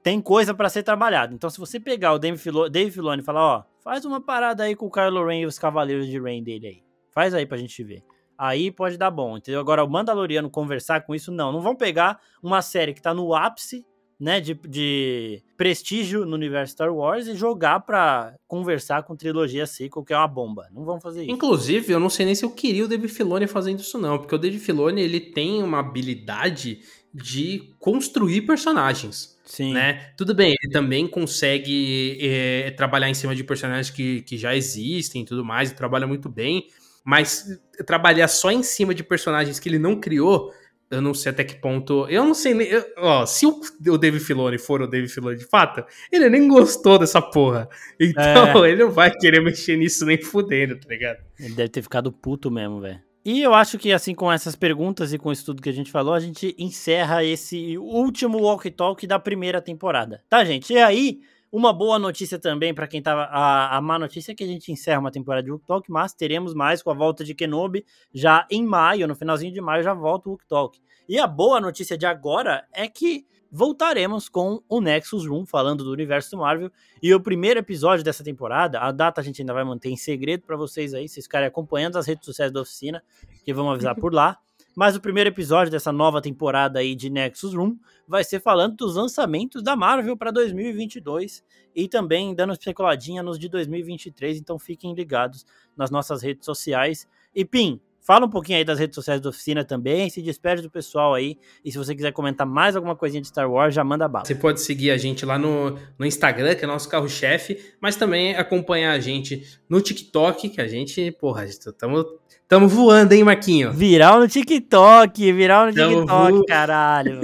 A: tem coisa para ser trabalhada. Então, se você pegar o Dave, Filo Dave Filoni e falar, ó, faz uma parada aí com o Kylo Ren e os Cavaleiros de Rain dele aí. Faz aí pra gente ver. Aí pode dar bom, entendeu? Agora, o Mandaloriano conversar com isso, não. Não vão pegar uma série que tá no ápice, né, de, de prestígio no universo Star Wars e jogar pra conversar com trilogia sequel, que é uma bomba. Não vão fazer isso.
B: Inclusive, eu não sei nem se eu queria o Dave Filoni fazendo isso, não. Porque o Dave Filoni, ele tem uma habilidade de construir personagens. Sim. Né? Tudo bem, ele também consegue é, trabalhar em cima de personagens que, que já existem e tudo mais, e trabalha muito bem, mas trabalhar só em cima de personagens que ele não criou, eu não sei até que ponto. Eu não sei. Eu, ó, se o, o David Filoni for o David Filoni de fato, ele nem gostou dessa porra. Então é. ele não vai querer mexer nisso nem fudendo, tá ligado?
A: Ele deve ter ficado puto mesmo, velho. E eu acho que, assim, com essas perguntas e com isso tudo que a gente falou, a gente encerra esse último Walk Talk da primeira temporada. Tá, gente? E aí, uma boa notícia também para quem tava. A, a má notícia é que a gente encerra uma temporada de Walk Talk, mas teremos mais com a volta de Kenobi já em maio, no finalzinho de maio já volta o Walk Talk. E a boa notícia de agora é que voltaremos com o Nexus Room, falando do universo do Marvel. E o primeiro episódio dessa temporada, a data a gente ainda vai manter em segredo para vocês aí, vocês ficarem acompanhando as redes sociais da oficina, que vamos avisar por lá. Mas o primeiro episódio dessa nova temporada aí de Nexus Room vai ser falando dos lançamentos da Marvel para 2022 e também dando especuladinha nos de 2023, então fiquem ligados nas nossas redes sociais. E Pim, Fala um pouquinho aí das redes sociais da oficina também, se despede do pessoal aí. E se você quiser comentar mais alguma coisinha de Star Wars, já manda bala.
B: Você pode seguir a gente lá no, no Instagram, que é nosso carro-chefe, mas também acompanhar a gente no TikTok, que a gente, porra, estamos Tamo voando, hein, Marquinho?
A: Viral no TikTok, viral no tamo TikTok, vo... caralho.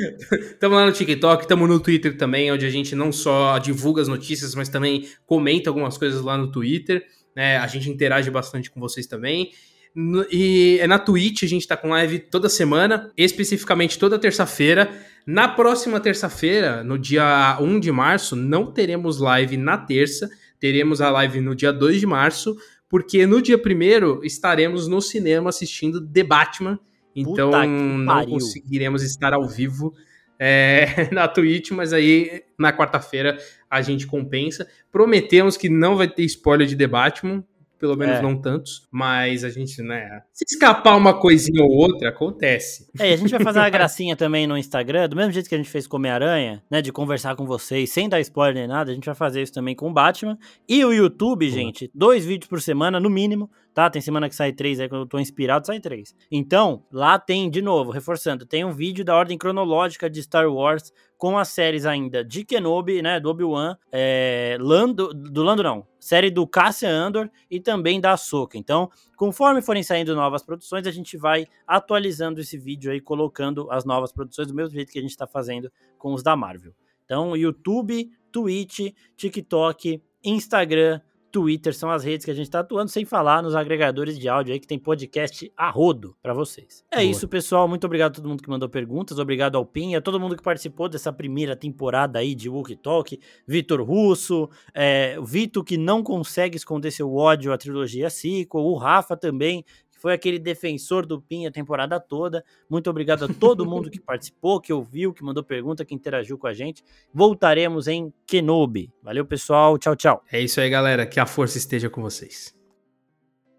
B: tamo lá no TikTok, tamo no Twitter também, onde a gente não só divulga as notícias, mas também comenta algumas coisas lá no Twitter. Né? A gente interage bastante com vocês também. No, e é na Twitch, a gente tá com live toda semana, especificamente toda terça-feira. Na próxima terça-feira, no dia 1 de março, não teremos live na terça, teremos a live no dia 2 de março, porque no dia primeiro estaremos no cinema assistindo The Batman. Então não conseguiremos estar ao vivo é, na Twitch, mas aí na quarta-feira a gente compensa. Prometemos que não vai ter spoiler de The Batman, pelo menos é. não tantos, mas a gente, né, se escapar uma coisinha ou outra, acontece.
A: É, e a gente vai fazer uma gracinha também no Instagram, do mesmo jeito que a gente fez com Homem-Aranha, né, de conversar com vocês sem dar spoiler nem nada, a gente vai fazer isso também com o Batman. E o YouTube, gente, dois vídeos por semana, no mínimo, tá? Tem semana que sai três, aí quando eu tô inspirado sai três. Então, lá tem, de novo, reforçando, tem um vídeo da ordem cronológica de Star Wars com as séries ainda de Kenobi, né, do Obi-Wan, é, Lando, do Lando não, série do Cassian Andor e também da Ahsoka. Então, conforme forem saindo novas produções, a gente vai atualizando esse vídeo aí, colocando as novas produções do mesmo jeito que a gente está fazendo com os da Marvel. Então, YouTube, Twitch, TikTok, Instagram, Twitter são as redes que a gente está atuando, sem falar nos agregadores de áudio aí que tem podcast a rodo para vocês. É Boa. isso, pessoal. Muito obrigado a todo mundo que mandou perguntas, obrigado ao Pin, a todo mundo que participou dessa primeira temporada aí de Wookie Talk, Vitor Russo, é, o Vitor que não consegue esconder seu ódio à trilogia sequel, o Rafa também, foi aquele defensor do PIN a temporada toda. Muito obrigado a todo mundo que participou, que ouviu, que mandou pergunta, que interagiu com a gente. Voltaremos em Kenobi. Valeu, pessoal. Tchau, tchau.
B: É isso aí, galera. Que a força esteja com vocês.